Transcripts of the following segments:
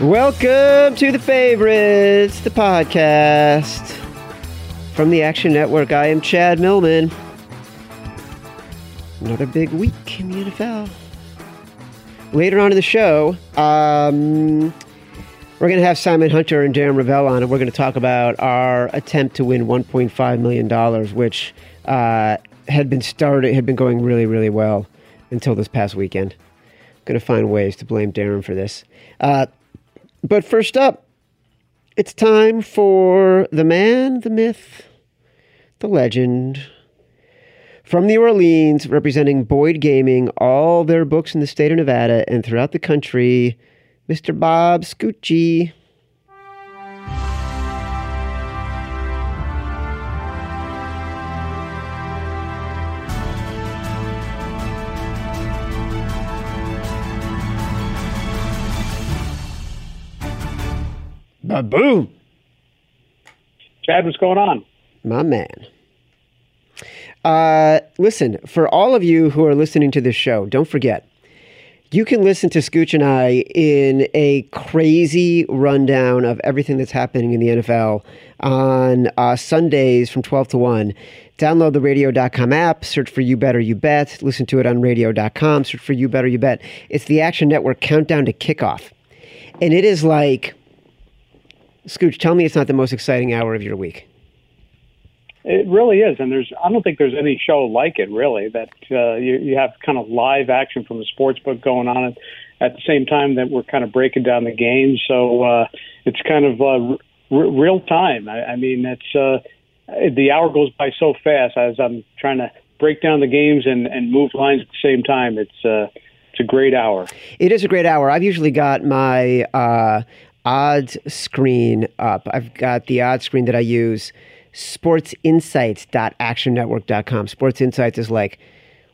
Welcome to the favorites, the podcast from the Action Network. I am Chad Millman. Another big week in the NFL. Later on in the show, um, we're going to have Simon Hunter and Darren Rovell on, and we're going to talk about our attempt to win $1.5 million, which uh, had been started, had been going really, really well until this past weekend. Going to find ways to blame Darren for this. Uh, but first up, it's time for the man, the myth, the legend. From New Orleans, representing Boyd Gaming, all their books in the state of Nevada and throughout the country, Mr. Bob Scucci. Boom. Chad, what's going on? My man. Uh, listen, for all of you who are listening to this show, don't forget, you can listen to Scooch and I in a crazy rundown of everything that's happening in the NFL on uh, Sundays from 12 to 1. Download the radio.com app, search for You Better You Bet, listen to it on radio.com, search for You Better You Bet. It's the Action Network countdown to kickoff. And it is like, Scooch, tell me it's not the most exciting hour of your week. It really is, and there's I don't think there's any show like it really that uh, you, you have kind of live action from the sports book going on at, at the same time that we're kind of breaking down the games. So uh, it's kind of uh, r- real time. I, I mean, it's uh, the hour goes by so fast as I'm trying to break down the games and, and move lines at the same time. It's uh, it's a great hour. It is a great hour. I've usually got my uh, odds screen up. I've got the odds screen that I use sportsinsights.actionnetwork.com. Sports Insights is like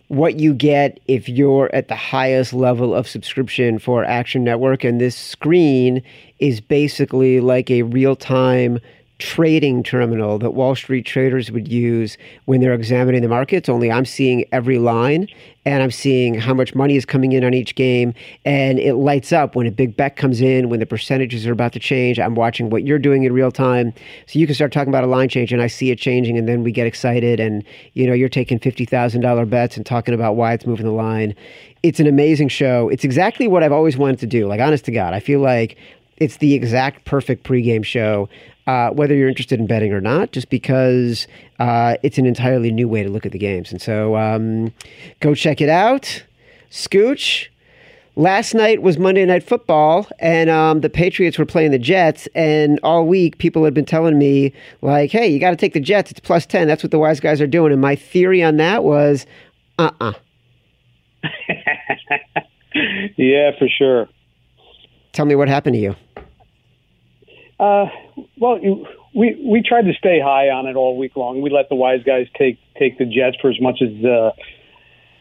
what you get if you're at the highest level of subscription for Action Network. And this screen is basically like a real time trading terminal that Wall Street traders would use when they're examining the markets. Only I'm seeing every line and I'm seeing how much money is coming in on each game. And it lights up when a big bet comes in, when the percentages are about to change. I'm watching what you're doing in real time. So you can start talking about a line change and I see it changing and then we get excited. And, you know, you're taking $50,000 bets and talking about why it's moving the line. It's an amazing show. It's exactly what I've always wanted to do. Like, honest to God, I feel like it's the exact perfect pregame show uh, whether you're interested in betting or not, just because uh, it's an entirely new way to look at the games. And so um, go check it out. Scooch. Last night was Monday Night Football, and um, the Patriots were playing the Jets. And all week, people had been telling me, like, hey, you got to take the Jets. It's plus 10. That's what the wise guys are doing. And my theory on that was, uh uh-uh. uh yeah, for sure. Tell me what happened to you. Uh, well, we we tried to stay high on it all week long. We let the wise guys take take the Jets for as much as uh,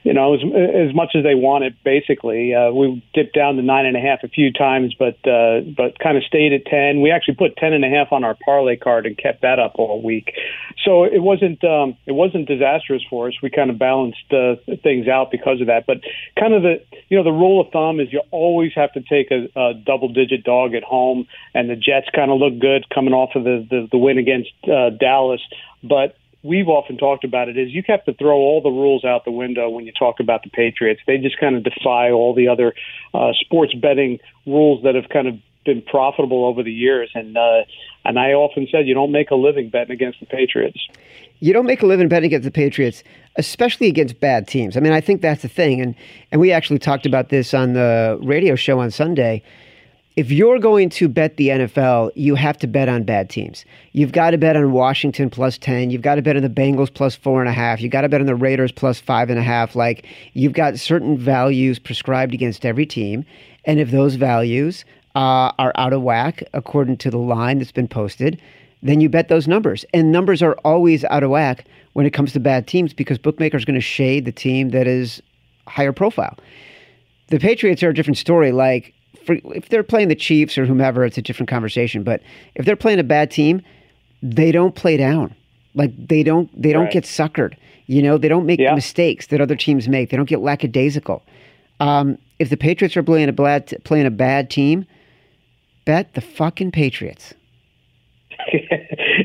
you know, as, as much as they wanted. Basically, uh, we dipped down to nine and a half a few times, but uh, but kind of stayed at ten. We actually put ten and a half on our parlay card and kept that up all week. So it wasn't um, it wasn't disastrous for us. We kind of balanced uh, things out because of that. But kind of the you know the rule of thumb is you always have to take a, a double digit dog at home, and the Jets kind of look good coming off of the the, the win against uh, Dallas, but we've often talked about it is you have to throw all the rules out the window when you talk about the Patriots. They just kind of defy all the other uh, sports betting rules that have kind of been profitable over the years. And uh, and I often said you don't make a living betting against the Patriots. You don't make a living betting against the Patriots, especially against bad teams. I mean, I think that's the thing. And and we actually talked about this on the radio show on Sunday if you're going to bet the NFL, you have to bet on bad teams. You've got to bet on Washington plus 10. You've got to bet on the Bengals plus four and a half. You've got to bet on the Raiders plus five and a half. Like, you've got certain values prescribed against every team. And if those values uh, are out of whack according to the line that's been posted, then you bet those numbers. And numbers are always out of whack when it comes to bad teams because bookmakers going to shade the team that is higher profile. The Patriots are a different story. Like, for, if they're playing the Chiefs or whomever, it's a different conversation. But if they're playing a bad team, they don't play down. Like they don't they don't right. get suckered. You know, they don't make yeah. mistakes that other teams make. They don't get lackadaisical. Um, if the Patriots are playing a bad playing a bad team, bet the fucking Patriots.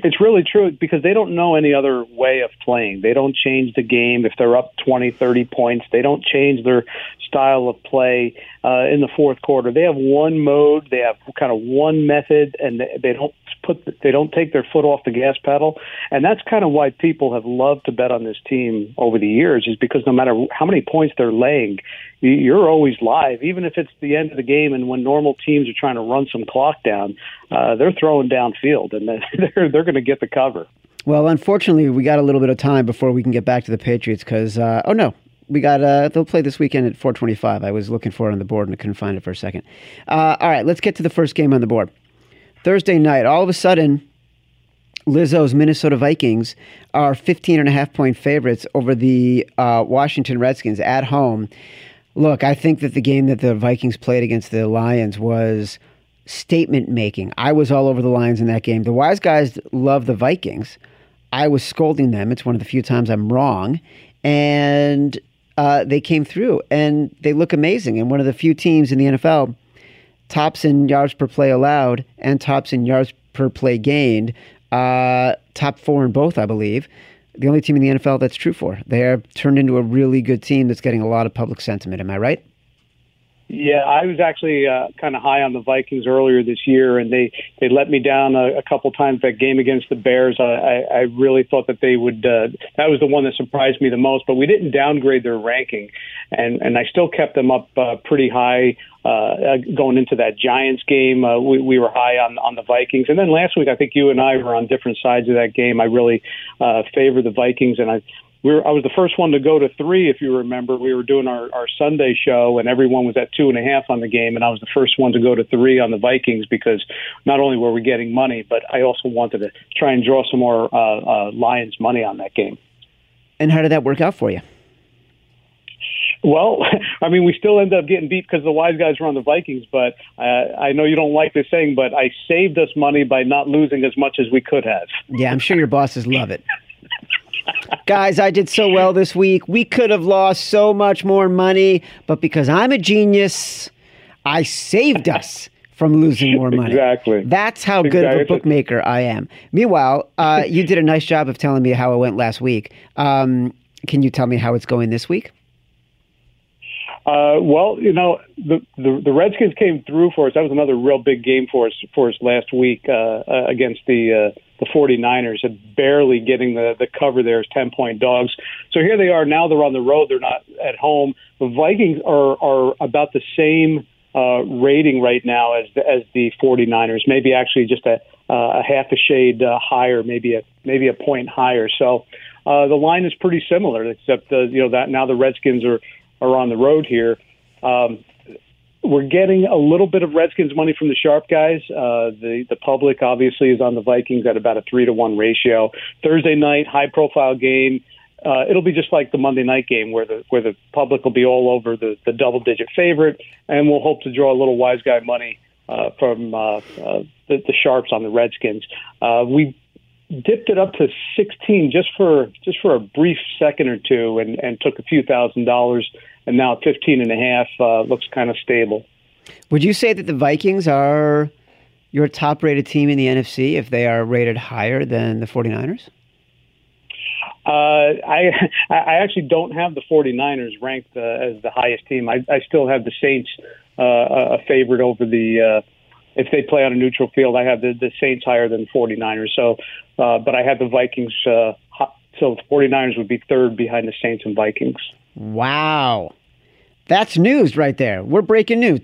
it's really true because they don't know any other way of playing. They don't change the game if they're up 20, 30 points. They don't change their style of play uh, in the fourth quarter. They have one mode, they have kind of one method, and they, don't put they don't take their foot off the gas pedal. And that's kind of why people have loved to bet on this team over the years, is because no matter how many points they're laying, you're always live, even if it's the end of the game. And when normal teams are trying to run some clock down, uh, they're throwing downfield, and they're they're going to get the cover. Well, unfortunately, we got a little bit of time before we can get back to the Patriots because, uh, oh no, we got uh, they'll play this weekend at 425. I was looking for it on the board and I couldn't find it for a second. Uh, all right, let's get to the first game on the board. Thursday night, all of a sudden, Lizzo's Minnesota Vikings are 15 and a half point favorites over the uh, Washington Redskins at home. Look, I think that the game that the Vikings played against the Lions was statement making. I was all over the Lions in that game. The wise guys love the Vikings. I was scolding them. It's one of the few times I'm wrong. And uh, they came through and they look amazing. And one of the few teams in the NFL tops in yards per play allowed and tops in yards per play gained, uh, top four in both, I believe. The only team in the NFL that's true for. They're turned into a really good team that's getting a lot of public sentiment. Am I right? Yeah, I was actually uh, kind of high on the Vikings earlier this year, and they they let me down a, a couple times. That game against the Bears, I, I, I really thought that they would. Uh, that was the one that surprised me the most. But we didn't downgrade their ranking, and and I still kept them up uh, pretty high uh, going into that Giants game. Uh, we, we were high on on the Vikings, and then last week I think you and I were on different sides of that game. I really uh, favor the Vikings, and I we were, I was the first one to go to three, if you remember. We were doing our, our Sunday show, and everyone was at two and a half on the game, and I was the first one to go to three on the Vikings because not only were we getting money, but I also wanted to try and draw some more uh, uh, Lions money on that game. And how did that work out for you? Well, I mean, we still ended up getting beat because the wise guys were on the Vikings. But uh, I know you don't like this saying, but I saved us money by not losing as much as we could have. Yeah, I'm sure your bosses love it. Guys, I did so well this week. We could have lost so much more money, but because I'm a genius, I saved us from losing more money. Exactly. That's how good exactly. of a bookmaker I am. Meanwhile, uh, you did a nice job of telling me how it went last week. Um, can you tell me how it's going this week? Uh, well, you know, the, the, the Redskins came through for us. That was another real big game for us for us last week uh, uh, against the uh, the 49ers, and barely getting the the cover there as 10 point dogs. So here they are. Now they're on the road. They're not at home. The Vikings are are about the same uh, rating right now as the, as the 49ers. Maybe actually just a uh, a half a shade uh, higher, maybe a maybe a point higher. So uh, the line is pretty similar, except uh, you know that now the Redskins are are on the road here. Um, we're getting a little bit of Redskins money from the sharp guys. Uh, the the public obviously is on the Vikings at about a three to one ratio. Thursday night, high profile game. Uh, it'll be just like the Monday night game where the where the public will be all over the, the double digit favorite, and we'll hope to draw a little wise guy money uh, from uh, uh, the, the sharps on the Redskins. Uh, we dipped it up to 16 just for just for a brief second or two, and, and took a few thousand dollars and now 15 and a half uh, looks kind of stable. Would you say that the Vikings are your top rated team in the NFC if they are rated higher than the 49ers? Uh, I I actually don't have the 49ers ranked uh, as the highest team. I, I still have the Saints uh, a favorite over the. Uh, if they play on a neutral field, I have the, the Saints higher than 49ers. So, uh, but I have the Vikings. Uh, so the 49ers would be third behind the Saints and Vikings. Wow. That's news right there. We're breaking news.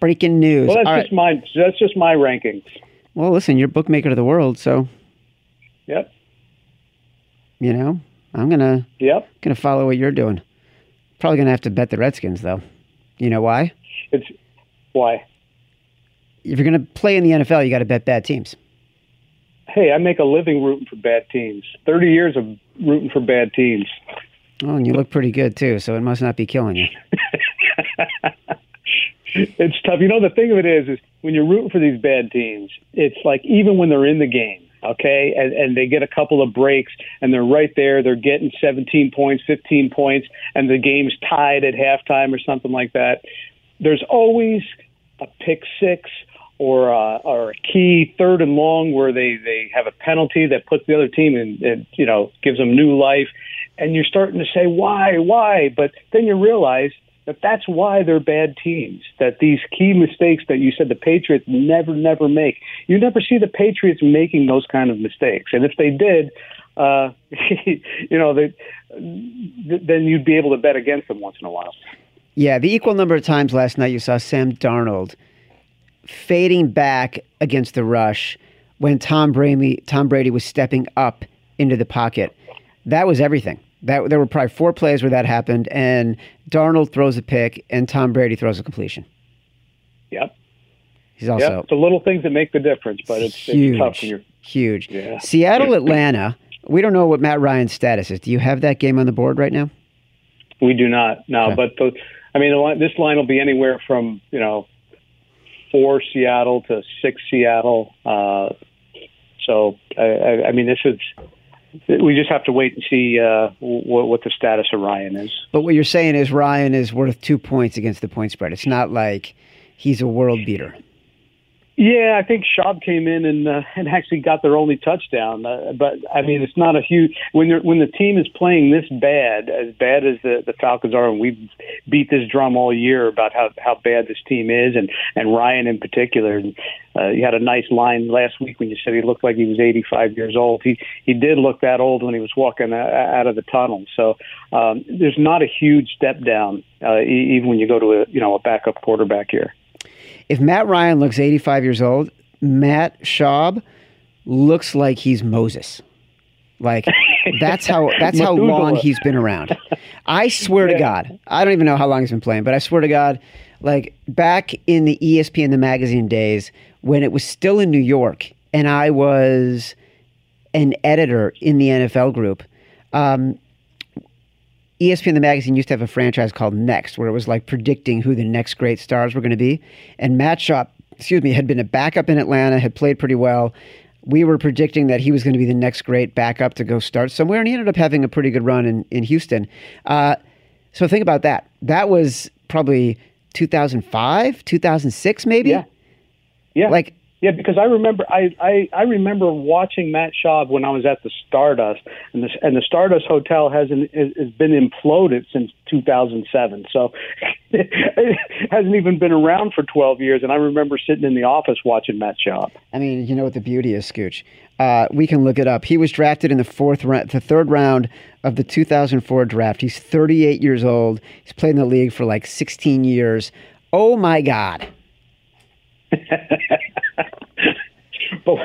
breaking news. Well, that's All just right. my that's just my rankings. Well, listen, you're bookmaker of the world, so. Yep. You know, I'm gonna. Yep. Gonna follow what you're doing. Probably gonna have to bet the Redskins though. You know why? It's why. If you're gonna play in the NFL, you got to bet bad teams hey, I make a living rooting for bad teams. Thirty years of rooting for bad teams. Oh, and you look pretty good too, so it must not be killing you. it's tough. You know, the thing of it is, is when you're rooting for these bad teams, it's like even when they're in the game, okay, and, and they get a couple of breaks, and they're right there. They're getting 17 points, 15 points, and the game's tied at halftime or something like that. There's always a pick six or a, or a key third and long where they they have a penalty that puts the other team in, in you know gives them new life, and you're starting to say why why, but then you realize that that's why they're bad teams. That these key mistakes that you said the Patriots never, never make. You never see the Patriots making those kind of mistakes. And if they did, uh, you know, they, then you'd be able to bet against them once in a while. Yeah, the equal number of times last night you saw Sam Darnold fading back against the rush when Tom Brady Tom Brady was stepping up into the pocket. That was everything. That there were probably four plays where that happened, and Darnold throws a pick, and Tom Brady throws a completion. Yep. He's also yep. the little things that make the difference, but it's, huge, it's tough when you're huge. Yeah. Seattle, Atlanta. We don't know what Matt Ryan's status is. Do you have that game on the board right now? We do not. No, okay. but I mean, this line will be anywhere from you know four Seattle to six Seattle. Uh, so I, I mean, this is we just have to wait and see uh, what, what the status of Ryan is. But what you're saying is Ryan is worth two points against the point spread. It's not like he's a world beater. Yeah, I think Schaub came in and uh, and actually got their only touchdown. Uh, but I mean, it's not a huge when when the team is playing this bad, as bad as the the Falcons are, and we beat this drum all year about how how bad this team is, and and Ryan in particular. And, uh, you had a nice line last week when you said he looked like he was 85 years old. He he did look that old when he was walking uh, out of the tunnel. So um, there's not a huge step down, uh, even when you go to a you know a backup quarterback here. If Matt Ryan looks 85 years old, Matt Schaub looks like he's Moses. Like that's how that's how long he's been around. I swear yeah. to God, I don't even know how long he's been playing, but I swear to God, like back in the ESPN the magazine days when it was still in New York and I was an editor in the NFL group. Um, ESPN the magazine used to have a franchise called Next, where it was like predicting who the next great stars were going to be. And Matt Schaub, excuse me, had been a backup in Atlanta, had played pretty well. We were predicting that he was going to be the next great backup to go start somewhere, and he ended up having a pretty good run in in Houston. Uh, so think about that. That was probably 2005, 2006, maybe. Yeah. Yeah. Like yeah, because I remember I, I, I remember watching Matt Schaub when I was at the Stardust, and the and the Stardust Hotel hasn't has been imploded since 2007. So it hasn't even been around for 12 years. And I remember sitting in the office watching Matt Schaub. I mean, you know what the beauty is, Scooch. Uh, we can look it up. He was drafted in the fourth round, the third round of the 2004 draft. He's 38 years old. He's played in the league for like 16 years. Oh my God. but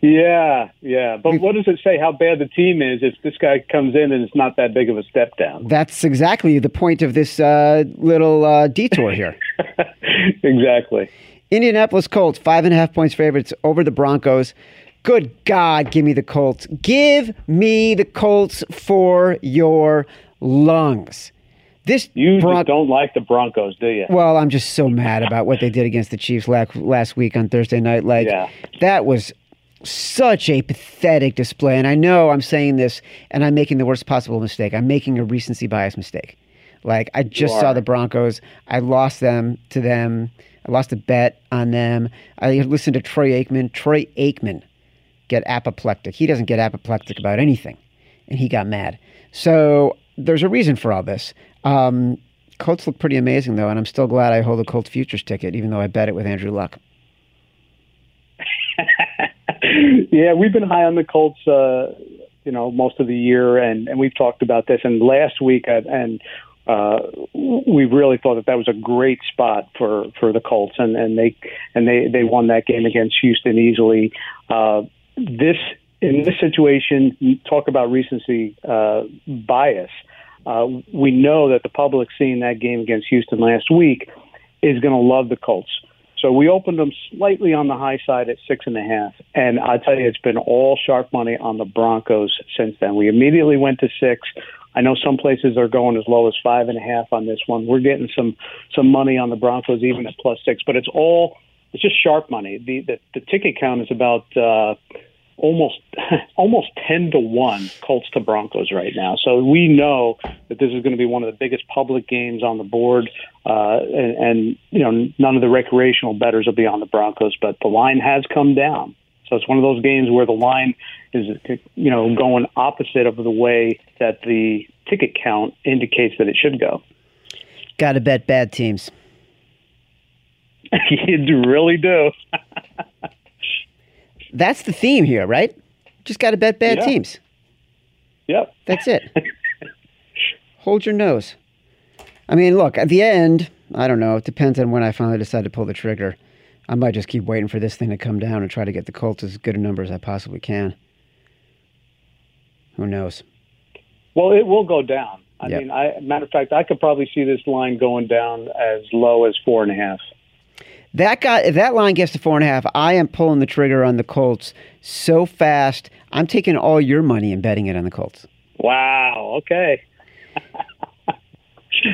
yeah, yeah. But what does it say how bad the team is if this guy comes in and it's not that big of a step down? That's exactly the point of this uh, little uh, detour here. exactly. Indianapolis Colts, five and a half points favorites over the Broncos. Good God, give me the Colts. Give me the Colts for your lungs. This you Bron- don't like the Broncos, do you? Well, I'm just so mad about what they did against the Chiefs last, last week on Thursday night. Like yeah. that was such a pathetic display. And I know I'm saying this and I'm making the worst possible mistake. I'm making a recency bias mistake. Like I just saw the Broncos. I lost them to them. I lost a bet on them. I listened to Troy Aikman. Troy Aikman get apoplectic. He doesn't get apoplectic about anything. And he got mad. So there's a reason for all this. Um, Colts look pretty amazing though, and I'm still glad I hold a Colts futures ticket, even though I bet it with Andrew Luck. yeah, we've been high on the Colts, uh, you know, most of the year, and and we've talked about this. And last week, uh, and uh, we really thought that that was a great spot for for the Colts, and and they and they they won that game against Houston easily. Uh, this in this situation, talk about recency uh, bias. Uh, we know that the public seeing that game against Houston last week is going to love the Colts. So we opened them slightly on the high side at six and a half, and I tell you, it's been all sharp money on the Broncos since then. We immediately went to six. I know some places are going as low as five and a half on this one. We're getting some some money on the Broncos even at plus six, but it's all it's just sharp money. The the, the ticket count is about uh, almost almost ten to one Colts to Broncos right now. So we know that this is going to be one of the biggest public games on the board, uh, and, and you know none of the recreational bettors will be on the Broncos, but the line has come down. So it's one of those games where the line is you know going opposite of the way that the ticket count indicates that it should go. Got to bet bad teams. you really do. That's the theme here, right? Just got to bet bad Yeah. teams. Yep. That's it. Hold your nose. I mean, look, at the end, I don't know. It depends on when I finally decide to pull the trigger. I might just keep waiting for this thing to come down and try to get the Colts as good a number as I possibly can. Who knows? Well, it will go down. I Yep. mean, I matter of fact, I could probably see this line going down as low as four and a half. That guy, if that line gets to four and a half, I am pulling the trigger on the Colts so fast. I'm taking all your money and betting it on the Colts. Wow. Okay.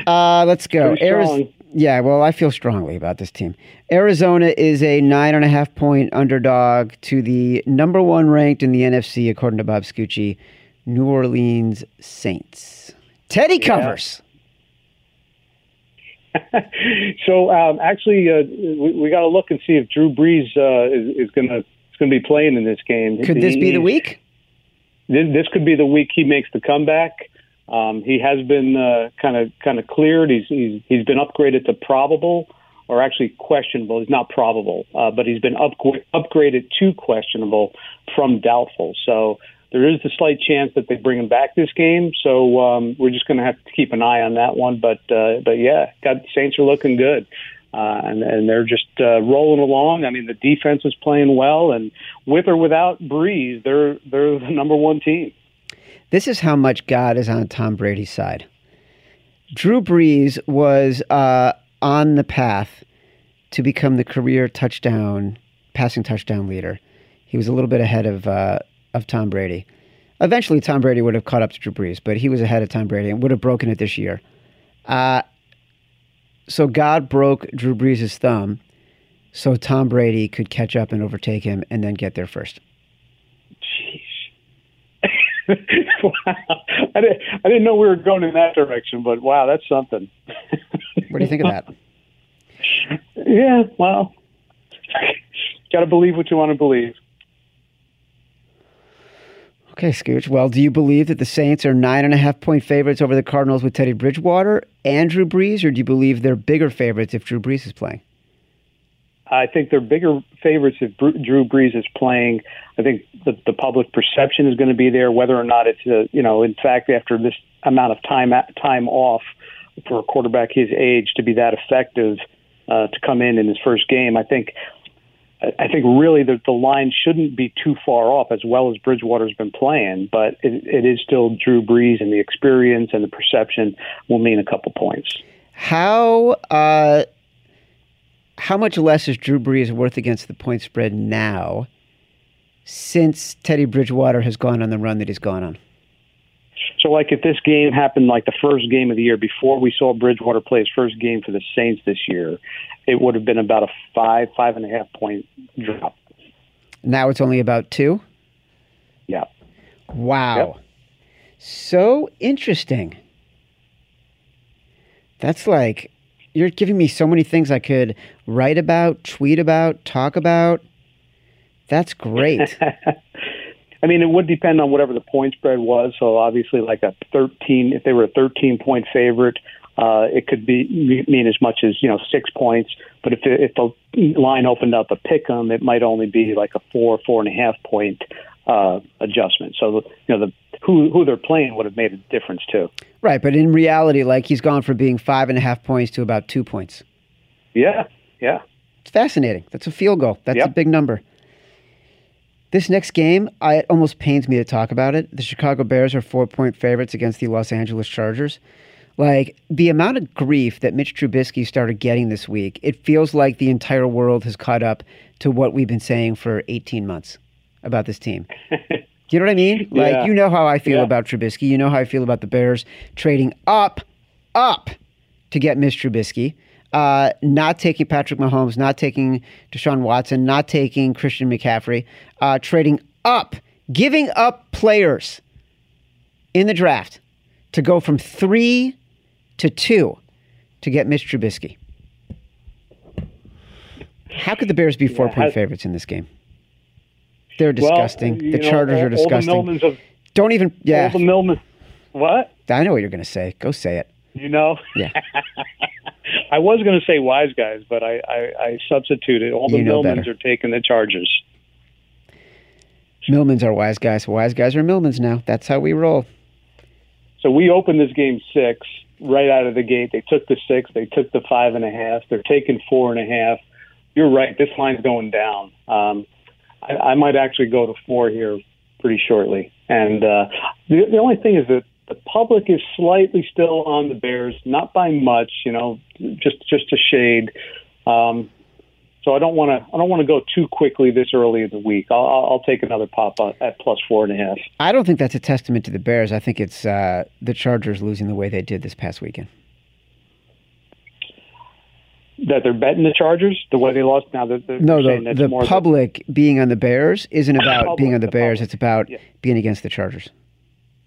Uh, let's go. Ariz- yeah, well, I feel strongly about this team. Arizona is a nine and a half point underdog to the number one ranked in the NFC, according to Bob Scucci, New Orleans Saints. Teddy covers. so um, actually, uh, we, we got to look and see if Drew Brees uh, is, is going to is going to be playing in this game. Could this be the week? This, this could be the week he makes the comeback. Um, he has been kind of kind of cleared. He's, he's he's been upgraded to probable, or actually questionable. He's not probable, uh, but he's been up, upgraded to questionable from doubtful. So there is a slight chance that they bring him back this game. So um, we're just going to have to keep an eye on that one. But uh, but yeah, got Saints are looking good. Uh, and, and they're just uh, rolling along. I mean, the defense is playing well, and with or without Brees, they're they're the number one team. This is how much God is on Tom Brady's side. Drew Brees was uh, on the path to become the career touchdown, passing touchdown leader. He was a little bit ahead of uh, of Tom Brady. Eventually, Tom Brady would have caught up to Drew Brees, but he was ahead of Tom Brady and would have broken it this year. Uh, so God broke Drew Brees' thumb, so Tom Brady could catch up and overtake him, and then get there first. Jeez. wow. I didn't, I didn't know we were going in that direction, but wow, that's something. What do you think of that? yeah, well, got to believe what you want to believe. Okay, Scooch. Well, do you believe that the Saints are nine and a half point favorites over the Cardinals with Teddy Bridgewater and Drew Brees, or do you believe they're bigger favorites if Drew Brees is playing? I think they're bigger favorites if Drew Brees is playing. I think the, the public perception is going to be there, whether or not it's a, you know, in fact, after this amount of time time off for a quarterback his age to be that effective uh, to come in in his first game. I think. I think really the, the line shouldn't be too far off as well as Bridgewater's been playing, but it, it is still Drew Brees and the experience and the perception will mean a couple points. How uh, how much less is Drew Brees worth against the point spread now since Teddy Bridgewater has gone on the run that he's gone on? So, like, if this game happened like the first game of the year before we saw Bridgewater play his first game for the Saints this year, it would have been about a five, five and a half point drop. Now it's only about two. Yeah. Wow. So interesting. That's like you're giving me so many things I could write about, tweet about, talk about. That's great. I mean, it would depend on whatever the point spread was. So, obviously, like a 13, if they were a 13 point favorite, uh, it could be mean as much as you know six points. But if the, if the line opened up a pick 'em, it might only be like a four, four and a half point uh, adjustment. So you know the who who they're playing would have made a difference too. right, but in reality, like he's gone from being five and a half points to about two points. Yeah, yeah. It's fascinating. That's a field goal. That's a big number. This next game, I, it almost pains me to talk about it. The Chicago Bears are four point favorites against the Los Angeles Chargers. Like the amount of grief that Mitch Trubisky started getting this week, it feels like the entire world has caught up to what we've been saying for 18 months about this team. you know what I mean? Like Yeah. you know how I feel Yeah. about Trubisky. You know how I feel about the Bears trading up, up to get Mitch Trubisky. Uh, not taking Patrick Mahomes, not taking Deshaun Watson, not taking Christian McCaffrey, uh, trading up, giving up players in the draft to go from three to two to get Mitch Trubisky. How could the Bears be four Yeah, point how- favorites in this game? They're disgusting. you the know, Chargers all- are disgusting. All the Millmans of Don't even. Yeah, all the Millman. What? I know what you're going to say. Go say it. You know? Yeah. I was going to say wise guys, but I, I, I substituted. All the You know Millmans better. are taking the Chargers. Millmans are wise guys. Wise guys are Millmans now. That's how we roll. So we opened this game six right out of the gate. They took the six. They took the five and a half. They're taking four and a half. You're right. This line's going down. Um, I, I might actually go to four here pretty shortly. And uh, the, the only thing is that the public is slightly still on the Bears, not by much. You know, just just a shade. Um, so I don't want to I don't want to go too quickly this early in the week. I'll, I'll take another pop at- plus four and a half. I don't think that's a testament to the Bears. I think it's uh, the Chargers losing the way they did this past weekend. That they're betting the Chargers the way they lost. Now they're, they're No, the, the public being on the Bears isn't about public, being on the the Bears. public. It's about Yeah. being against the Chargers.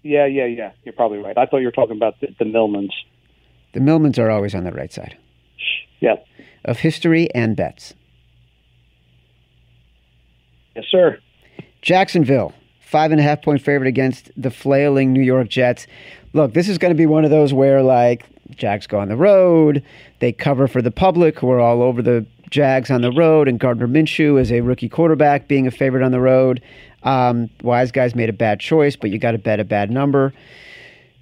Yeah, yeah, yeah. You're probably right. I thought you were talking about the, the Millmans. The Millmans are always on the right side Yeah. of history and bets. Yes, sir. Jacksonville, five and a half point favorite against the flailing New York Jets. Look, this is going to be one of those where, like, Jags go on the road, they cover for the public who are all over the Jags on the road, and Gardner Minshew is a rookie quarterback being a favorite on the road. Um, wise guys made a bad choice, but you got to bet a bad number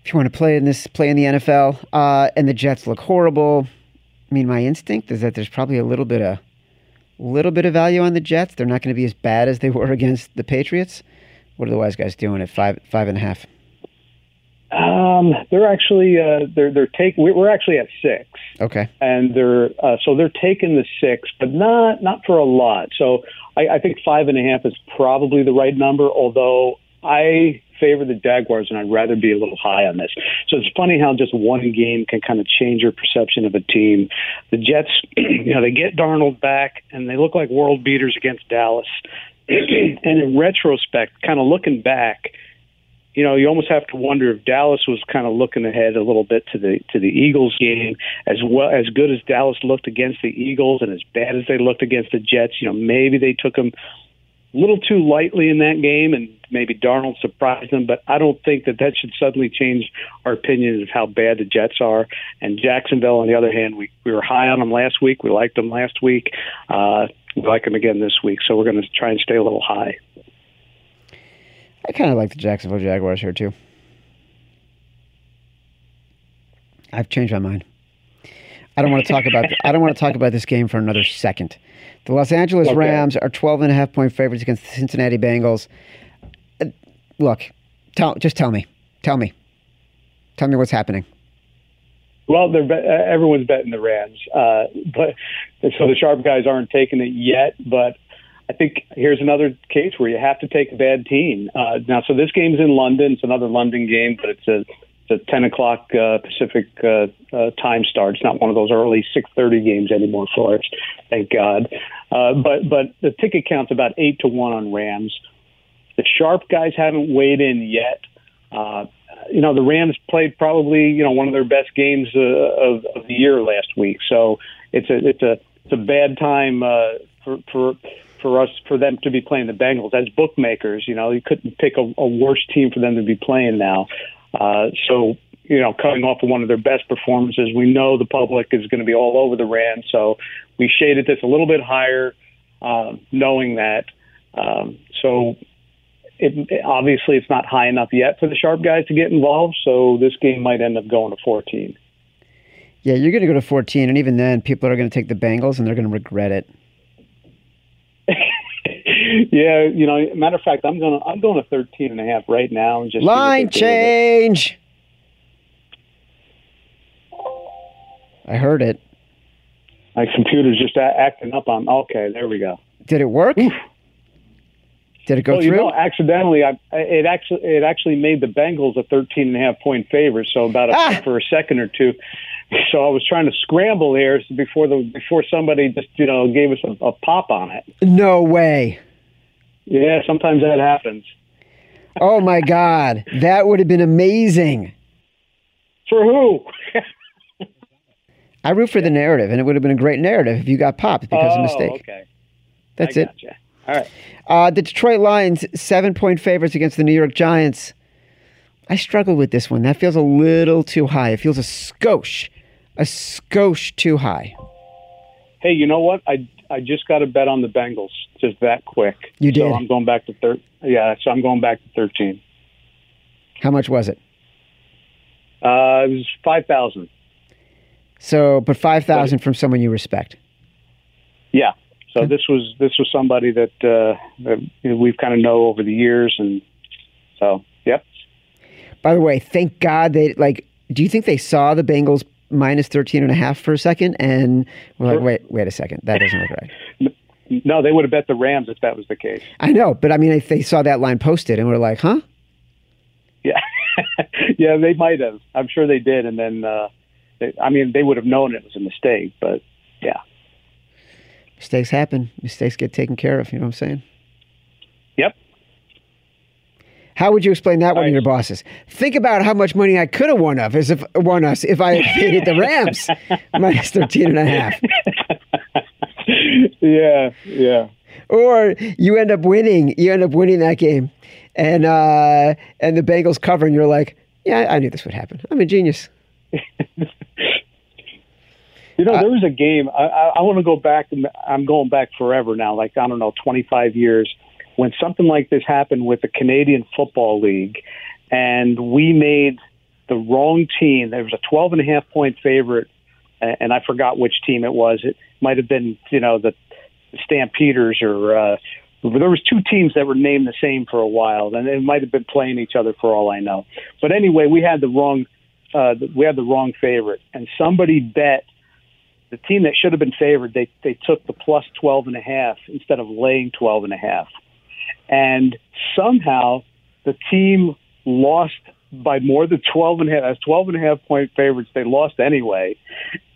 if you want to play in this play in the NFL. Uh, and the Jets look horrible. I mean, my instinct is that there's probably a little bit of little bit of value on the Jets. They're not going to be as bad as they were against the Patriots. What are the wise guys doing at five five and a half? Um, they're actually uh, they're they're taking. We're actually at six, Okay. and they're uh, so they're taking the six, but not not for a lot. So I, I think five and a half is probably the right number. Although I favor the Jaguars, and I'd rather be a little high on this. So it's funny how just one game can kind of change your perception of a team. The Jets, you know, they get Darnold back, and they look like world beaters against Dallas. and in retrospect, kind of looking back, you know, you almost have to wonder if Dallas was kind of looking ahead a little bit to the to the Eagles game, as well as good as Dallas looked against the Eagles, and as bad as they looked against the Jets. You know, maybe they took them a little too lightly in that game, and maybe Darnold surprised them. But I don't think that that should suddenly change our opinion of how bad the Jets are. And Jacksonville, on the other hand, we we were high on them last week. We liked them last week. Uh, we like them again this week, so we're going to try and stay a little high. I kind of like the Jacksonville Jaguars here too. I've changed my mind. I don't want to talk about. I don't want to talk about this game for another second. The Los Angeles Okay. Rams are 12 and a half point favorites against the Cincinnati Bengals. Uh, Look, tell just tell me, tell me, tell me what's happening. Well, bet- uh, everyone's betting the Rams, uh, but so the sharp guys aren't taking it yet. But I think here's another case where you have to take a bad team. Uh, now, so this game's in London. It's another London game, but it's a it's a 10 o'clock uh, Pacific uh, uh, time start. It's not one of those early 6:30 games anymore for us, thank God. Uh, but but the ticket count's about eight to one on Rams. The sharp guys haven't weighed in yet. Uh, you know, the Rams played probably you know one of their best games uh, of, of the year last week. So it's a it's a it's a bad time uh, for for for us for them to be playing the Bengals as bookmakers. You know, you couldn't pick a, a worse team for them to be playing now. Uh, so you know, coming off of one of their best performances, we know the public is going to be all over the Rams. So we shaded this a little bit higher, uh, knowing that. Um, so it, obviously it's not high enough yet for the sharp guys to get involved. So this game might end up going to 14. Yeah, you're going to go to 14, and even then, people are going to take the Bengals, and they're going to regret it. Yeah, you know, matter of fact, I'm going to I'm going to 13 and a half right now and just Line they do with it. change. I heard it. My computer's just a- acting up on. Okay, there we go. Did it work? Did it go well, you through? know, accidentally, I, it actually it actually made the Bengals a 13 and a half point favorite. So about a, Ah! for a second or two, so I was trying to scramble here before the before somebody just you know gave us a, a pop on it. no way. Yeah, sometimes that happens. oh my God, that would have been amazing. For who? I root for the narrative, and it would have been a great narrative if you got popped because oh, of mistake. Okay. That's I it. Gotcha. All right. Uh, the Detroit Lions, seven point favorites against the New York Giants. I struggle with this one. That feels a little too high. It feels a skosh, a skosh too high. Hey, you know what? I I just got a bet on the Bengals just that quick. You did? So I'm going back to thir- Yeah, so I'm going back to thirteen. How much was it? Uh, it was five thousand. So, but five thousand from someone you respect. Yeah. So Okay. this was this was somebody that, uh, that you know, we've kind of know over the years, and so yep. By the way, thank God they like. Do you think they saw the Bengals minus 13 and a half for a second and we're like, wait, wait a second, that doesn't look right. No, they would have bet the Rams if that was the case. I know, but I mean, if they saw that line posted and we're like, huh? Yeah, yeah, they might have. I'm sure they did, and then uh, they, I mean, they would have known it was a mistake, but yeah, Mistakes happen. Mistakes get taken care of. You know what I'm saying? yep. How would you explain that one to your bosses? Think about how much money I could have won of as if won us if I had faded the Rams minus 13 and a half. yeah, yeah. Or you end up winning. You end up winning that game, and uh, and the Bengals cover, and you're like, yeah, I knew this would happen. I'm a genius. You know, Uh, there was a game. I, I, I want to go back. and I'm going back forever now, like I don't know, 25 years, when something like this happened with the Canadian Football League, and we made the wrong team. There was a 12 and a half point favorite, and I forgot which team it was. It might have been, you know, the Stampeders or. Uh, there was two teams that were named the same for a while, and they might have been playing each other for all I know. But anyway, we had the wrong uh, we had the wrong favorite, and somebody bet the team that should have been favored. They they took the plus twelve and a half instead of laying twelve and a half, and somehow the team lost by more than 12 and a half, as 12 and a half point favorites. They lost anyway.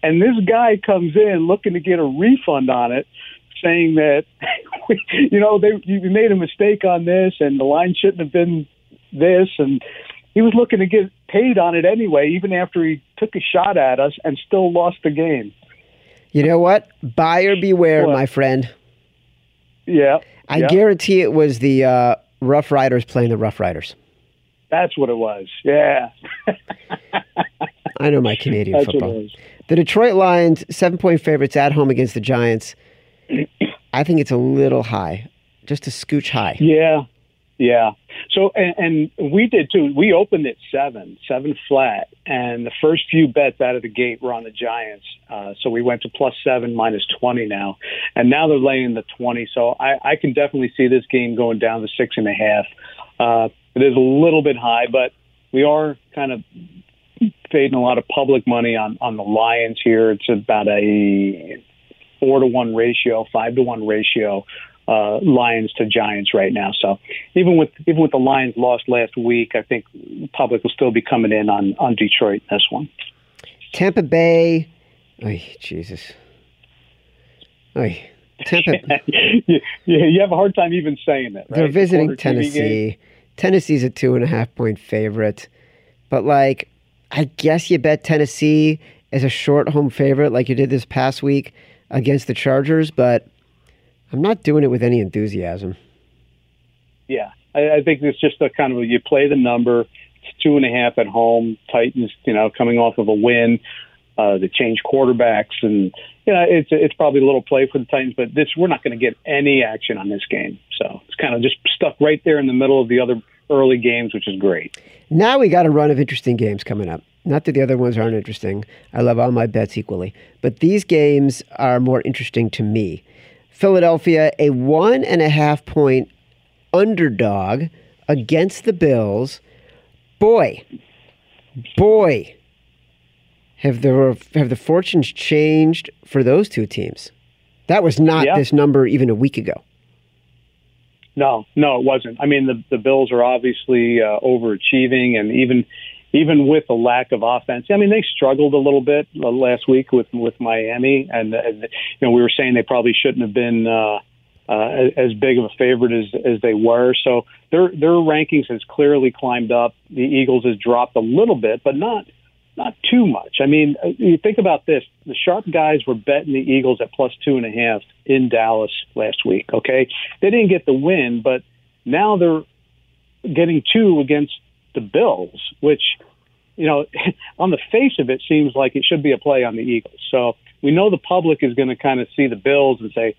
And this guy comes in looking to get a refund on it, saying that, you know, they, you made a mistake on this and the line shouldn't have been this. And he was looking to get paid on it anyway, even after he took a shot at us and still lost the game. You know what? Buyer beware, What? my friend. Yeah. I yeah, guarantee it was the uh, Rough Riders playing the Rough Riders. That's what it was. Yeah. I know my Canadian That's football. The Detroit Lions, seven point favorites at home against the Giants. I think it's a little high, just a scooch high. Yeah, yeah. So and, and we did too. We opened at seven, seven flat, and the first few bets out of the gate were on the Giants. Uh, so we went to plus seven, minus twenty now, and now they're laying the twenty. So I, I can definitely see this game going down to six and a half. Uh, it is a little bit high, but we are kind of fading a lot of public money on on the Lions here. It's about a four to one ratio, five to one ratio, uh, Lions to Giants right now. So even with even with the Lions lost last week, I think the public will still be coming in on on Detroit in this one. Tampa Bay. Ay, Jesus. Tampa. yeah, you have a hard time even saying that. Right? They're visiting. Tennessee. Tennessee's a two and a half point favorite. But, like, I guess you bet Tennessee as a short home favorite like you did this past week against the Chargers, but I'm not doing it with any enthusiasm. Yeah, I, I think it's just a kind of you play the number. It's two and a half at home. Titans, you know, coming off of a win. Uh, they change quarterbacks, and you know, it's it's probably a little play for the Titans, but this we're not going to get any action on this game. So it's kind of just stuck right there in the middle of the other early games, which is great. Now we got a run of interesting games coming up. Not that the other ones aren't interesting. I love all my bets equally. But these games are more interesting to me. Philadelphia, a one and a half point underdog against the Bills. Boy, boy, have the have the fortunes changed for those two teams. That was not Yeah. this number even a week ago. No, no, it wasn't. I mean, the the Bills are obviously uh, overachieving, and even even with the lack of offense, I mean, they struggled a little bit uh, last week with with Miami, and, and you know we were saying they probably shouldn't have been uh, uh, as big of a favorite as as they were. So their their rankings has clearly climbed up. The Eagles has dropped a little bit, but not not too much. I mean, uh, you think about this: the sharp guys were betting the Eagles at plus two and a half in Dallas last week. Okay, they didn't get the win, but now they're getting two against the Bills, which you know, on the face of it, seems like it should be a play on the Eagles. So we know the public is going to kind of see the Bills and say,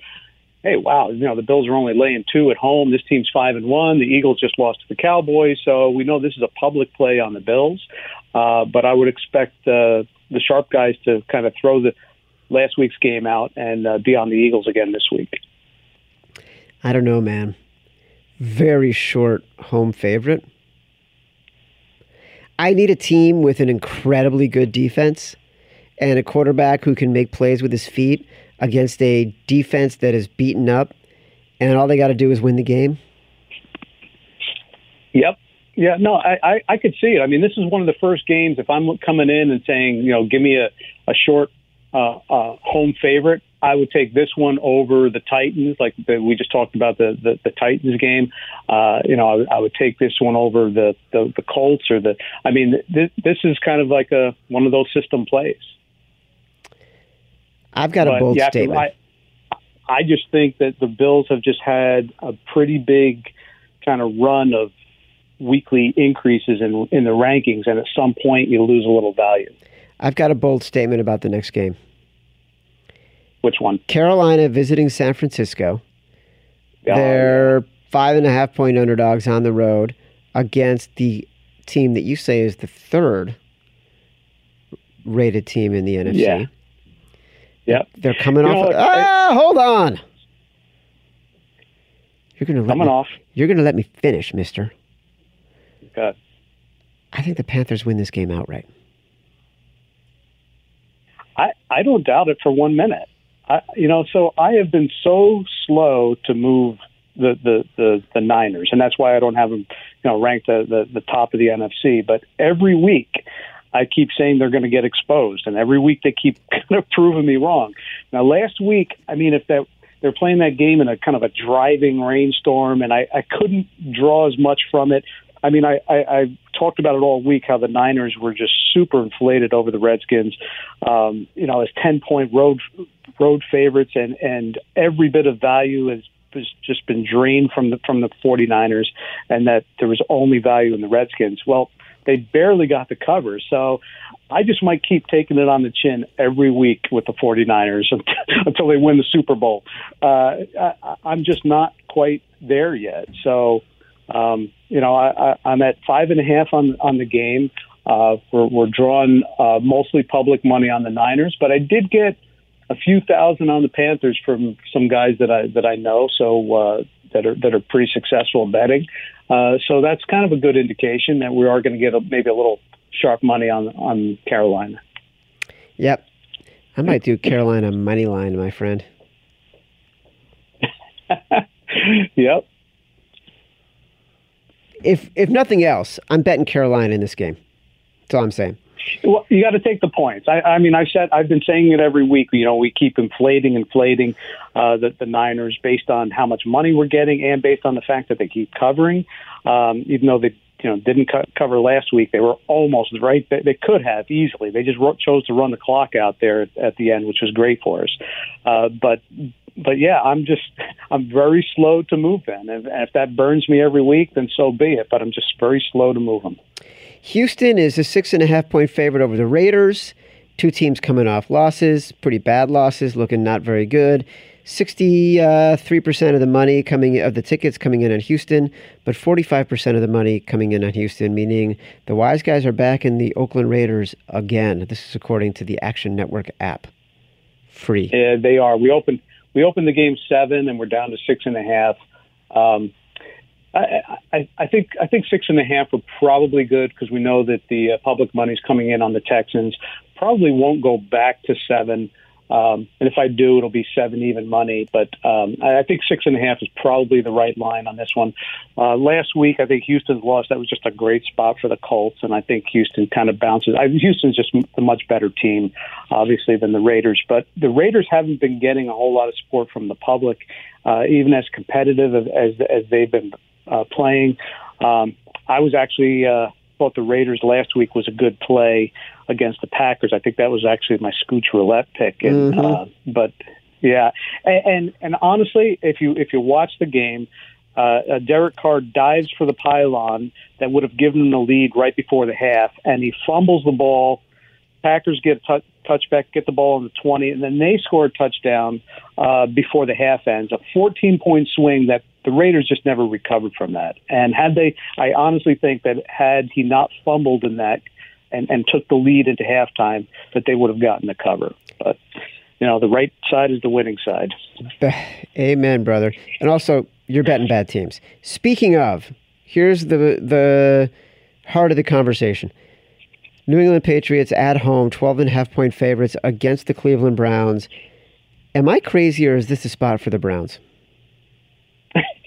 hey, wow, you know, the Bills are only laying two at home. This team's five and one. The Eagles just lost to the Cowboys, so we know this is a public play on the Bills. Uh, but I would expect uh, the sharp guys to kind of throw the last week's game out and uh, be on the Eagles again this week. I don't know, man. Very short home favorite. I need a team with an incredibly good defense and a quarterback who can make plays with his feet against a defense that is beaten up, and all they got to do is win the game? Yep. Yeah, no, I, I, I could see it. I mean, this is one of the first games. If I'm coming in and saying, you know, give me a, a short uh, uh, home favorite, I would take this one over the Titans, like the, we just talked about the the, the Titans game. Uh, you know, I, would, I would take this one over the, the the Colts or the. I mean, th- this is kind of like a one of those system plays. I've got a bold statement. I, I just think that the Bills have just had a pretty big kind of run of weekly increases in in the rankings, and at some point you lose a little value. I've got a bold statement about the next game. Which one? Carolina visiting San Francisco. Oh, They're yeah. five and a half point underdogs on the road against the team that you say is the third rated team in the NFC. Yeah. Yep. They're coming you off. Know, ah, I, hold on. You're gonna let coming me, off. You're gonna let me finish, Mister. Good. I think the Panthers win this game outright. I I don't doubt it for one minute. I you know so I have been so slow to move the the the, the Niners, and that's why I don't have them you know ranked the, the the top of the NFC. But every week I keep saying they're going to get exposed, and every week they keep kind of proving me wrong. Now, last week, I mean, if that they're playing that game in a kind of a driving rainstorm, and I, I couldn't draw as much from it. I mean, I, I, I talked about it all week how the Niners were just super inflated over the Redskins, um, you know, as ten point road road favorites, and and every bit of value has has just been drained from the from the 49ers, and that there was only value in the Redskins. Well, they barely got the cover. So I just might keep taking it on the chin every week with the 49ers until they win the Super Bowl. Uh, I, I'm just not quite there yet. So, um, you know, I, I, I'm at five and a half on on the game. Uh, we're, we're drawing uh, mostly public money on the Niners, but I did get a few thousand on the Panthers from some guys that I that I know. So uh, that are that are pretty successful betting. Uh, so that's kind of a good indication that we are going to get a, maybe a little sharp money on on Carolina. Yep, I might do Carolina money line, my friend. yep. If if nothing else, I'm betting Carolina in this game. That's all I'm saying. Well, you got to take the points. I, I mean, I said I've been saying it every week. You know, we keep inflating, inflating uh, the, the Niners based on how much money we're getting, and based on the fact that they keep covering. Um, even though they, you know, didn't co- cover last week, they were almost right. They, they could have easily. They just wrote, chose to run the clock out there at, at the end, which was great for us. Uh, but but yeah, I'm just I'm very slow to move them. And if that burns me every week, then so be it. But I'm just very slow to move them. Houston is a six and a half point favorite over the Raiders. Two teams coming off losses, pretty bad losses, looking not very good. 63% of the money coming of the tickets coming in on Houston, but 45% of the money coming in on Houston, meaning the wise guys are back in the Oakland Raiders again. This is according to the Action Network app. Free. Yeah, they are. We opened we opened the game seven, and we're down to six and a half. Um, I, I, I think I think six and a half are probably good because we know that the uh, public money is coming in on the Texans. Probably won't go back to seven. Um, and if I do, it'll be seven even money. But um, I, I think six and a half is probably the right line on this one. Uh, last week, I think Houston's lost. That was just a great spot for the Colts, and I think Houston kind of bounces. I, Houston's just a much better team, obviously, than the Raiders. But the Raiders haven't been getting a whole lot of support from the public, uh, even as competitive as as they've been uh, playing. Um, I was actually. Uh, thought the Raiders last week was a good play against the Packers. I think that was actually my scooch roulette pick. And, mm-hmm. uh, but yeah, and, and and honestly, if you if you watch the game, uh, Derek Carr dives for the pylon that would have given him the lead right before the half, and he fumbles the ball. Packers get a t- touchback, get the ball on the 20, and then they score a touchdown uh, before the half ends. A 14 point swing that the Raiders just never recovered from that. And had they, I honestly think that had he not fumbled in that and, and took the lead into halftime, that they would have gotten the cover. But you know, the right side is the winning side. Amen, brother. And also, you're betting bad teams. Speaking of, here's the the heart of the conversation. New England Patriots at home, 12 and a half point favorites against the Cleveland Browns. Am I crazy or is this a spot for the Browns?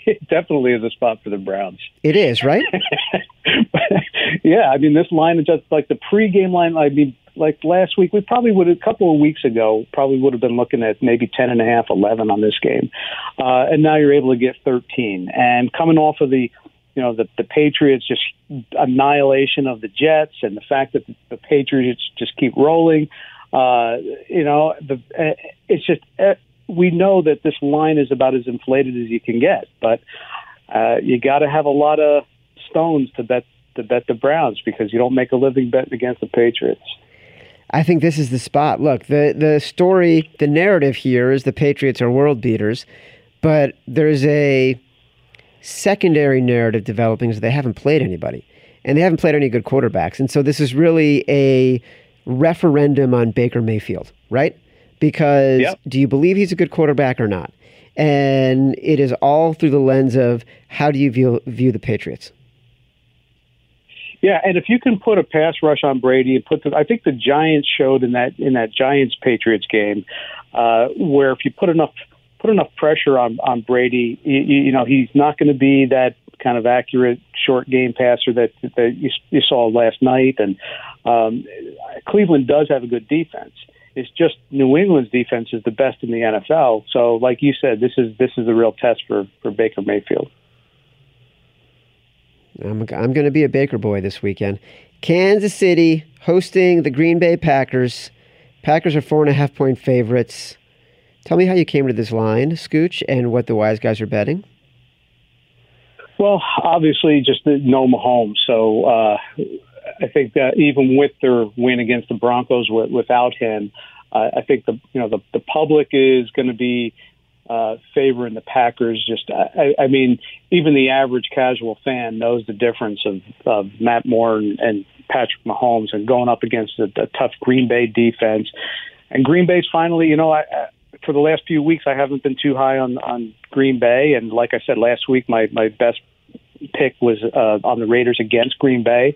It definitely is a spot for the Browns. It is, right? yeah, I mean, this line is just like the pregame line. I mean, like last week, we probably would a couple of weeks ago probably would have been looking at maybe ten and a half, eleven on this game, uh, and now you're able to get thirteen. And coming off of the, you know, the the Patriots just annihilation of the Jets, and the fact that the, the Patriots just keep rolling. Uh, you know, the uh, it's just uh, we know that this line is about as inflated as you can get, but uh, you got to have a lot of stones to bet to bet the Browns because you don't make a living betting against the Patriots. I think this is the spot. Look, the the story, the narrative here is the Patriots are world beaters, but there's a secondary narrative developing is they haven't played anybody and they haven't played any good quarterbacks. And so this is really a referendum on Baker Mayfield, right? Because yep. do you believe he's a good quarterback or not? And it is all through the lens of how do you view view the Patriots? Yeah, and if you can put a pass rush on Brady and put the, I think the Giants showed in that in that Giants Patriots game, uh, where if you put enough put enough pressure on on Brady, you, you know he's not going to be that kind of accurate short game passer that that you, you saw last night. And um, Cleveland does have a good defense. It's just New England's defense is the best in the NFL. So, like you said, this is this is the real test for for Baker Mayfield. I'm I'm going to be a Baker boy this weekend. Kansas City hosting the Green Bay Packers. Packers are four and a half point favorites. Tell me how you came to this line, Scooch, and what the wise guys are betting. Well, obviously, just no Mahomes. So uh, I think that even with their win against the Broncos w- without him, uh, I think the you know the the public is going to be uh, favoring the Packers. Just I, I mean, even the average casual fan knows the difference of, of Matt Moore and, and Patrick Mahomes and going up against a, a tough Green Bay defense. And Green Bay's finally, you know, I, I for the last few weeks I haven't been too high on on Green Bay, and like I said last week, my my best pick was uh, on the Raiders against Green Bay.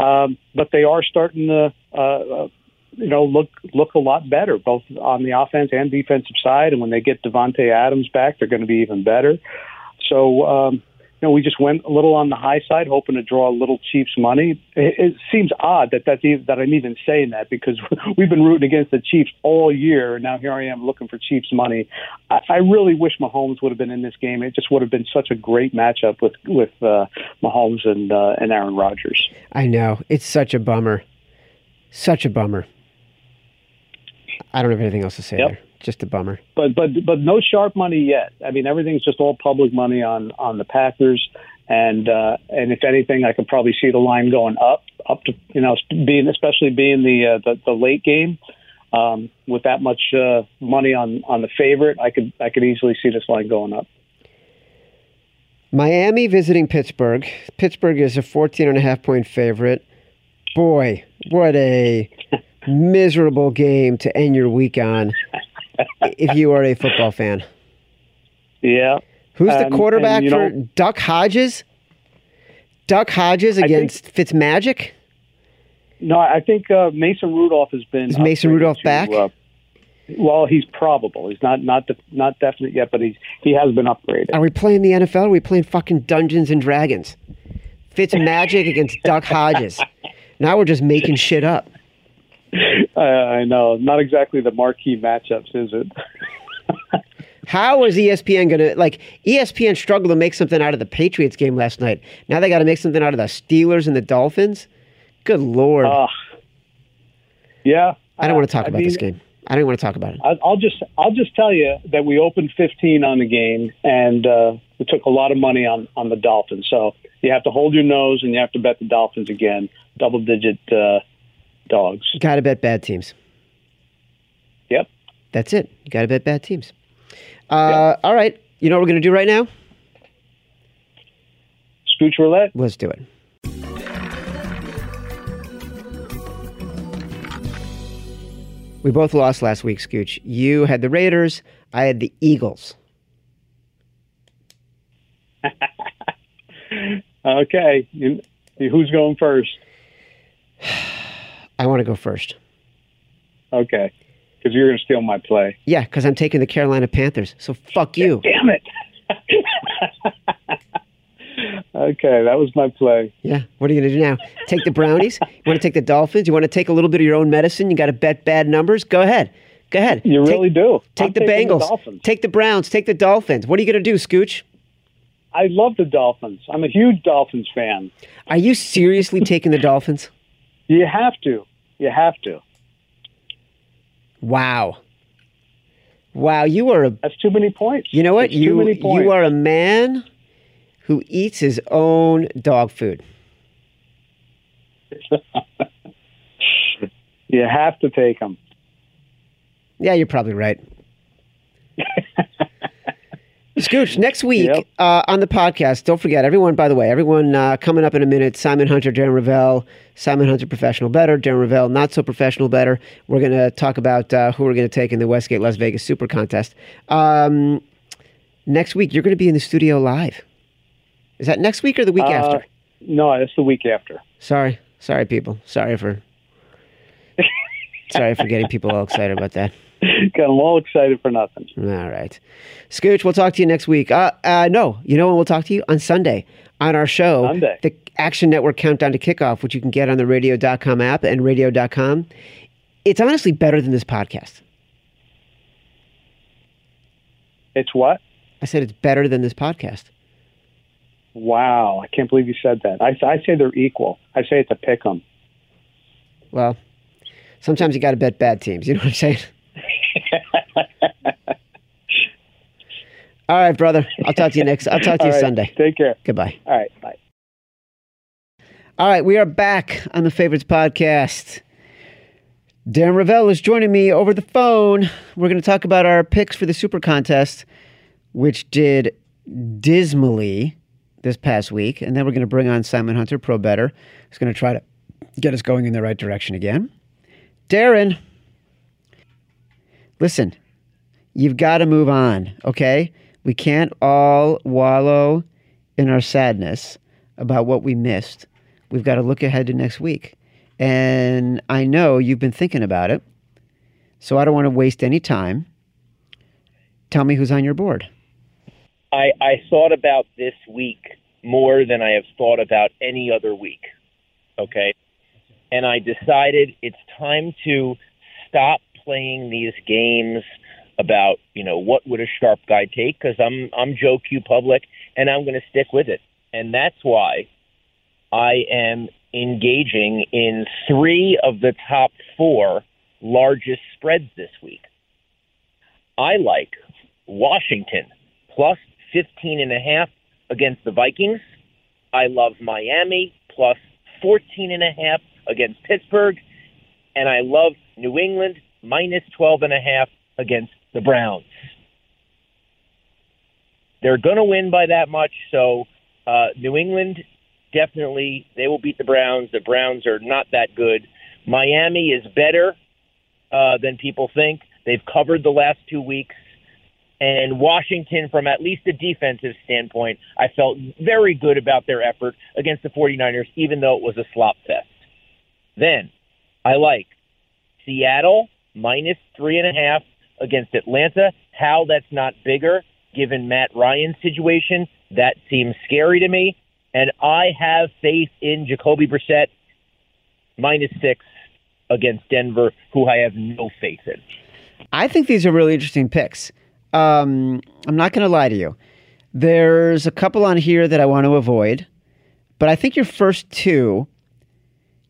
Um, but they are starting to, uh, uh, you know, look look a lot better, both on the offense and defensive side. And when they get Davante Adams back, they're going to be even better. So, um, you know, we just went a little on the high side, hoping to draw a little Chiefs money. It, it seems odd that that's even, that I'm even saying that because we've been rooting against the Chiefs all year, and now here I am looking for Chiefs money. I, I really wish Mahomes would have been in this game. It just would have been such a great matchup with with uh, Mahomes and uh, and Aaron Rodgers. I know it's such a bummer, such a bummer. I don't have anything else to say yep. there just a bummer. But but but no sharp money yet. I mean, everything's just all public money on on the Packers, and uh, and if anything, I could probably see the line going up up to you know being especially being the uh, the, the late game. Um, with that much uh, money on on the favorite, I could I could easily see this line going up. Miami visiting Pittsburgh. Pittsburgh is a 14 and a half point favorite. Boy, what a miserable game to end your week on if you are a football fan. Yeah. Who's the um, quarterback and, for know, Duck Hodges? Duck Hodges against think, Fitzmagic? No, I think uh, Mason Rudolph has been. Is Mason Rudolph to, back? Uh, well, he's probable. He's not not de- not definite yet, but he's he has been upgraded. Are we playing the NFL? Are we playing fucking Dungeons and Dragons? Fitz Magic against Duck Hodges. Now we're just making shit up. Uh, I know, not exactly the marquee matchups, is it? How is ESPN going to like ESPN struggled to make something out of the Patriots game last night. Now they got to make something out of the Steelers and the Dolphins. Good lord. Uh, yeah, I don't want to talk I about mean, this game. I don't want to talk about it. I- I'll just I'll just tell you that we opened 15 on the game, and uh, we took a lot of money on on the Dolphins. So you have to hold your nose, and you have to bet the Dolphins again, double digit uh, dogs. Got to bet bad teams. Yep. That's it. You got to bet bad teams. Uh, All right. You know what we're going to do right now? Scooch roulette. Let's do it. We both lost last week, Scooch. You had the Raiders. I had the Eagles. Okay, you, who's going first? I want to go first. Okay, because you're going to steal my play. Yeah, because I'm taking the Carolina Panthers. So fuck you. Damn it. okay, that was my play. Yeah. What are you going to do now? Take the Brownies? You want to take the Dolphins? You want to take a little bit of your own medicine? You got to bet bad numbers? Go ahead. Go ahead. You Take- really do. Take I'm the Bengals. Dolphins. take the Browns. Take the Dolphins. What are you going to do, Scooch? I love the Dolphins. I'm a huge Dolphins fan. Are you seriously taking the Dolphins? You have to. You have to. Wow. Wow, you are a That's too many points. You know what? Too You you are a man who eats his own dog food. You have to take them. Yeah, you're probably right. Scooch, next week Yep. uh, on the podcast, don't forget, everyone, by the way, everyone uh, coming up in a minute, Simon Hunter, Darren Rovell, Simon Hunter, professional bettor, Darren Rovell, not so professional bettor. We're going to talk about uh, who we're going to take in the Westgate Las Vegas Super Contest. Um, next week, you're going to be in the studio live. Is that next week or the week Uh, after? No, it's the week after. Sorry, sorry, people. Sorry for sorry for getting people all excited about that. Got them all excited for nothing. All right, Scooch. We'll talk to you next week. Uh, uh, no, you know when we'll talk to you on Sunday on our show, Sunday. the Action Network Countdown to Kickoff, which you can get on the Radio.com app and Radio.com. It's honestly better than this podcast. It's what? I said it's better than this podcast. Wow, I can't believe you said that. I, I say they're equal. I say it's a pick 'em. Well, sometimes you got to bet bad teams. You know what I'm saying? All right, brother. I'll talk to you next. I'll talk to you right, Sunday. Take care. Goodbye. All right, bye. All right, we are back on the Favorites podcast. Darren Rovell is joining me over the phone. We're going to talk about our picks for the Super Contest, which did dismally this past week. And then we're going to bring on Simon Hunter, Pro Bettor, who's going to try to get us going in the right direction again. Darren, listen, you've got to move on, okay? We can't all wallow in our sadness about what we missed. We've got to look ahead to next week. And I know you've been thinking about it. So I don't want to waste any time. Tell me who's on your board. I, I thought about this week more than I have thought about any other week. Okay. And I decided it's time to stop playing these games about, you know, what would a sharp guy take? Because I'm, I'm Joe Q Public and I'm going to stick with it. And that's why I am engaging in three of the top four largest spreads this week. I like Washington plus 15 and a half against the Vikings. I love Miami plus 14 and a half against Pittsburgh. And I love New England minus 12 and a half against the Browns. They're going to win by that much. So uh, New England definitely they will beat the Browns. The Browns are not that good. Miami is better uh, than people think. They've covered the last two weeks. And Washington, from at least a defensive standpoint, I felt very good about their effort against the 49ers, even though it was a slop fest. Then I like Seattle minus three and a half against Atlanta. How that's not bigger, given Matt Ryan's situation, that seems scary to me. And I have faith in Jacoby Brissett minus six against Denver, who I have no faith in. I think these are really interesting picks. Um, I'm not going to lie to you. There's a couple on here that I want to avoid, but I think your first two,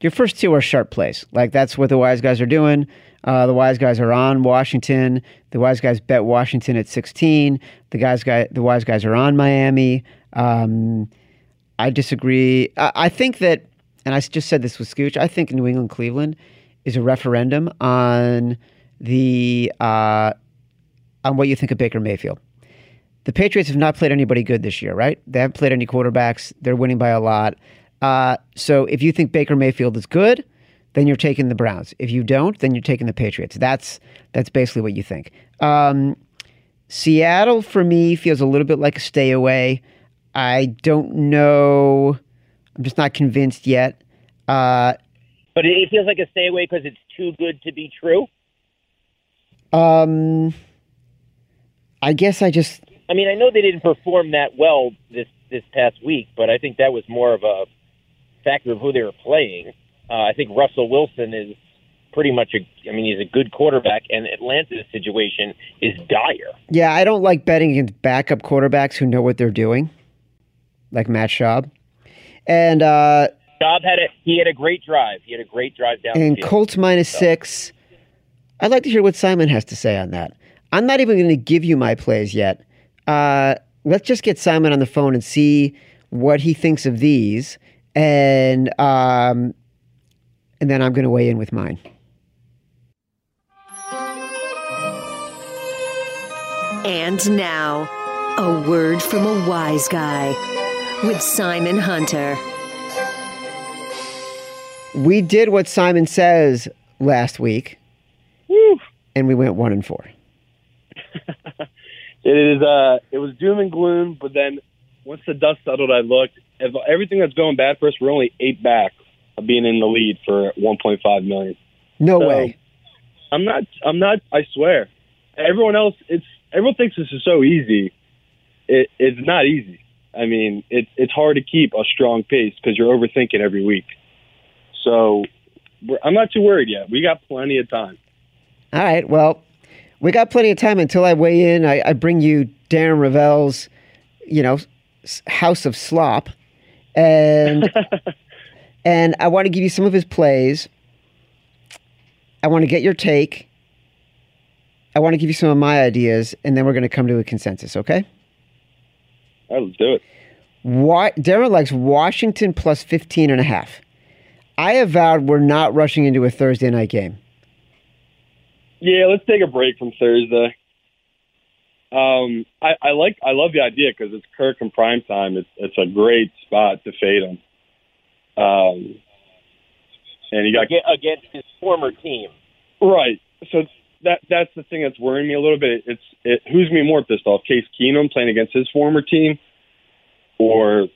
your first two are sharp plays. Like that's what the wise guys are doing. Uh, the wise guys are on Washington. The wise guys bet Washington at 16. The guys, guy, the wise guys are on Miami. Um, I disagree. I, I think that, and I just said this with Scooch. I think New England Cleveland is a referendum on the uh, on what you think of Baker Mayfield. The Patriots have not played anybody good this year, right? They haven't played any quarterbacks. They're winning by a lot. Uh, so if you think Baker Mayfield is good, then you're taking the Browns. If you don't, then you're taking the Patriots. That's that's basically what you think. Um, Seattle for me feels a little bit like a stay away. I don't know. I'm just not convinced yet. Uh, but it feels like a stay away because it's too good to be true. Um, I guess I just. I mean, I know they didn't perform that well this this past week, but I think that was more of a factor of who they were playing. Uh, I think Russell Wilson is pretty much a. I mean, he's a good quarterback, and Atlanta's situation is dire. Yeah, I don't like betting against backup quarterbacks who know what they're doing, like Matt Schaub. And uh, Schaub had a he had a great drive. He had a great drive down. And Colts minus so. six. I'd like to hear what Simon has to say on that. I'm not even going to give you my plays yet. Uh, let's just get Simon on the phone and see what he thinks of these, and um, and then I'm going to weigh in with mine. And now, a word from a wise guy with Simon Hunter. We did what Simon says last week, Woo. and we went one and four. it is. Uh, it was doom and gloom, but then once the dust settled, I looked. If everything that's going bad for us, we're only eight back of being in the lead for 1.5 million. No so, way. I'm not. I'm not. I swear. Everyone else, it's everyone thinks this is so easy. It, it's not easy. I mean, it's it's hard to keep a strong pace because you're overthinking every week. So I'm not too worried yet. We got plenty of time. All right. Well, we got plenty of time until I weigh in. I, I bring you Darren Rovell's, you know, House of Slop, and and I want to give you some of his plays. I want to get your take. I want to give you some of my ideas, and then we're going to come to a consensus. Okay? All right, let's do it. Why, Darren likes Washington plus 15 and a half. I have vowed we're not rushing into a Thursday night game. Yeah, let's take a break from Thursday. Um, I, I like, I love the idea because it's Kirk in prime time. It's it's a great spot to fade him. Um, and he got against his former team, right? So that that's the thing that's worrying me a little bit. It's it who's me more pissed off, Case Keenum playing against his former team, or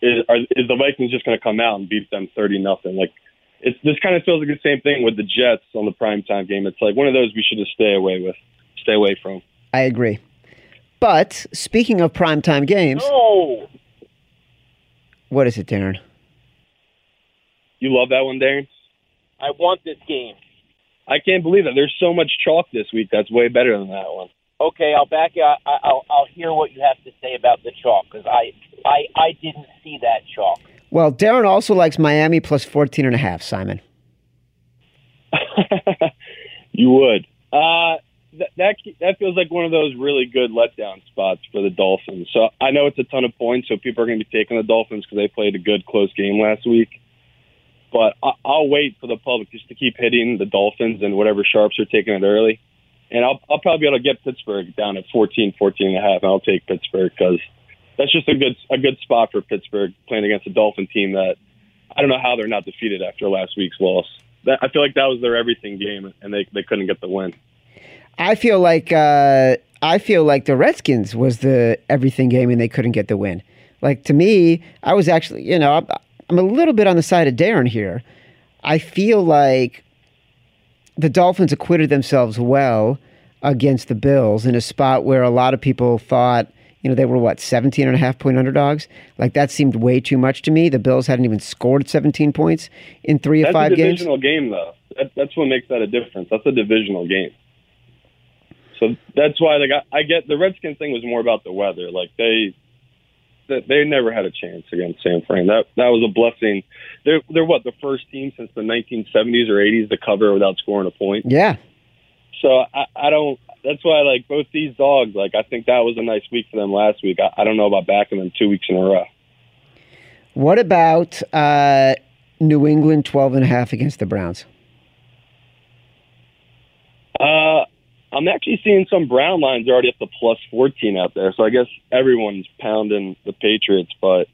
is, are, is the Vikings just going to come out and beat them thirty nothing? Like it's this kind of feels like the same thing with the Jets on the primetime game. It's like one of those we should just stay away with, stay away from. I agree. But speaking of primetime games, no. what is it, Darren? You love that one, Darren. I want this game. I can't believe that. There's so much chalk this week. That's way better than that one. Okay, I'll back you. I, I'll, I'll hear what you have to say about the chalk because I, I, I didn't see that chalk. Well, Darren also likes Miami plus 14 and a half, Simon. you would. Uh, that, that that feels like one of those really good letdown spots for the Dolphins. So I know it's a ton of points, so people are going to be taking the Dolphins because they played a good close game last week. But I, I'll wait for the public just to keep hitting the Dolphins and whatever sharps are taking it early. And I'll, I'll probably be able to get Pittsburgh down at 14, 14 and a half, and I'll take Pittsburgh because – that's just a good a good spot for Pittsburgh playing against a Dolphin team that I don't know how they're not defeated after last week's loss. That, I feel like that was their everything game, and they they couldn't get the win. I feel like uh, I feel like the Redskins was the everything game, and they couldn't get the win. Like to me, I was actually, you know, I'm, I'm a little bit on the side of Darren here. I feel like the Dolphins acquitted themselves well against the Bills in a spot where a lot of people thought, you know, they were what, 17 and a half point underdogs? Like that seemed way too much to me. The Bills hadn't even scored 17 points in three That's of five a games. game, though. That, that's what makes that a difference. That's a divisional game. So that's why, like, I, I get the Redskins thing was more about the weather. Like they, they, they never had a chance against San Fran. That that was a blessing. They're they're what the first team since the 1970s or 80s to cover without scoring a point. Yeah. So I, I don't. That's why, like both these dogs, like I think that was a nice week for them last week. I, I don't know about backing them two weeks in a row. What about uh, New England 12 and a half against the Browns? Uh, I'm actually seeing some brown lines already up to plus 14 out there. So I guess everyone's pounding the Patriots. But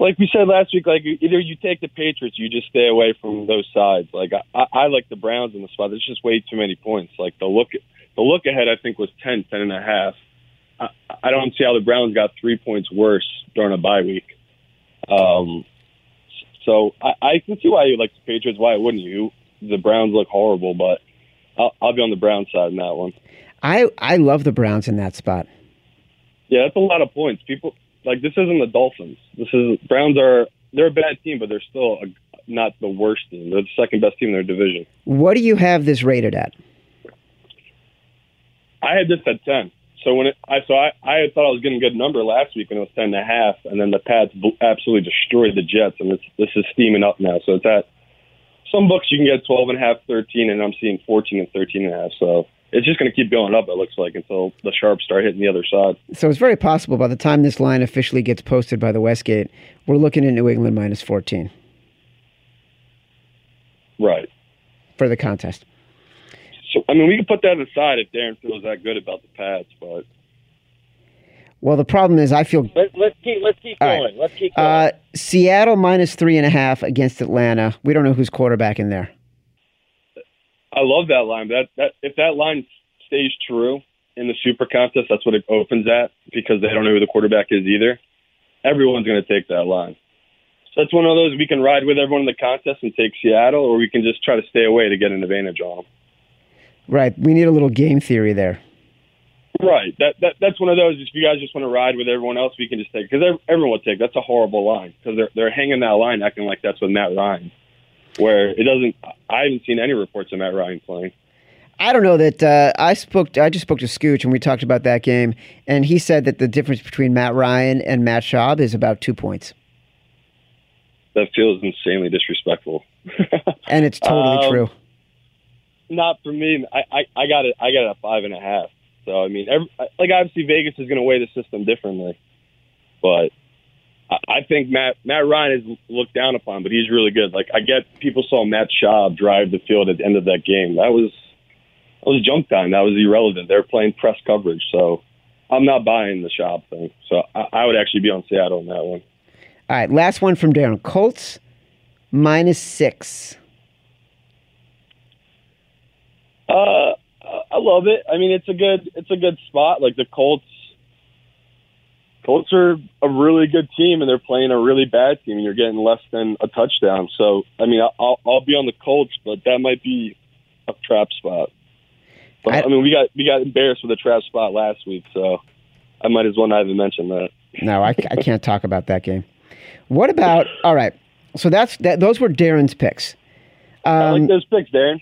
like we said last week, like either you take the Patriots, you just stay away from those sides. Like I, I like the Browns in the spot. There's just way too many points. Like the look, the look ahead, I think was 10, 10 and a half. I, I don't see how the Browns got three points worse during a bye week. Um, so I, I can see why you like the Patriots. Why wouldn't you? The Browns look horrible, but I'll, I'll be on the Brown side in that one. I, I love the Browns in that spot. Yeah, that's a lot of points. People like this isn't the Dolphins. This is Browns are they're a bad team, but they're still a, not the worst team. They're the second best team in their division. What do you have this rated at? I had this at ten. So when it, I so I I thought I was getting a good number last week when it was ten and a half, and then the Pats absolutely destroyed the Jets, and it's, this is steaming up now. So it's at some books you can get 12 and a half, 13, and I'm seeing 14 and 13 and a half. So it's just going to keep going up. It looks like until the sharps start hitting the other side. So it's very possible by the time this line officially gets posted by the Westgate, we're looking at New England minus 14 Right. for the contest. So I mean, we can put that aside if Darren feels that good about the Pats, but Well, the problem is I feel Let, let's keep let's keep going. right. Let's keep going. uh, Seattle minus three and a half against Atlanta. We don't know who's quarterback in there. I love that line. That that if that line stays true in the Super Contest, that's what it opens at because they don't know who the quarterback is either. Everyone's going to take that line. So that's one of those we can ride with everyone in the contest and take Seattle, or we can just try to stay away to get an advantage on them. Right. We need a little game theory there. Right. That, that that's one of those. If you guys just want to ride with everyone else, we can just take because everyone will take. That's a horrible line because they're they're hanging that line, acting like that's with Matt Ryan, where it doesn't. I haven't seen any reports of Matt Ryan playing. I don't know that uh, I spoke. I just spoke to Scooch and we talked about that game, and he said that the difference between Matt Ryan and Matt Schaub is about two points, That feels insanely disrespectful. and it's totally Um, true. Not for me. I, I I got it. I got it at five and a half. So I mean, every, like obviously Vegas is going to weigh the system differently, but I, I think Matt Matt Ryan is looked down upon, but he's really good. Like I get people saw Matt Schaub drive the field at the end of that game. That was that was junk time. That was irrelevant. They're playing press coverage, so I'm not buying the Schaub thing. So I, I would actually be on Seattle in that one. All right, last one from Darren. Colts minus six. Uh, I love it. I mean, it's a good it's a good spot. Like the Colts, Colts are a really good team, and they're playing a really bad team. And you're getting less than a touchdown. So, I mean, I'll I'll be on the Colts, but that might be a trap spot. But, I- I, mean, we got we got embarrassed with a trap spot last week, so I might as well not even mention that. No, I, I can't talk about that game. What about? All right, so that's that. Those were Darren's picks. I Um, like those picks, Darren.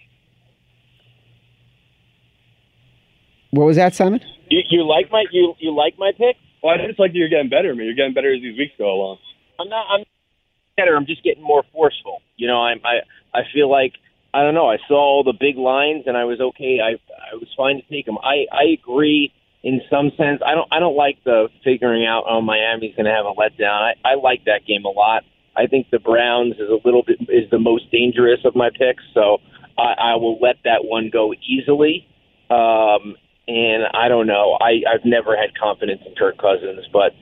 What was that, Simon? you, you like my you you like my pick? Well, I just like that you're getting better, man. You're getting better as these weeks go along. I'm not. I'm better. I'm just getting more forceful. You know, I'm. I I feel like I don't know. I saw all the big lines and I was okay. I I was fine to take them. I I agree in some sense. I don't. I don't like the figuring out. Oh, Miami's going to have a letdown. I I like that game a lot. I think the Browns is a little bit is the most dangerous of my picks. So I, I will let that one go easily. Um, and I don't know. I I've never had confidence in Kirk Cousins, but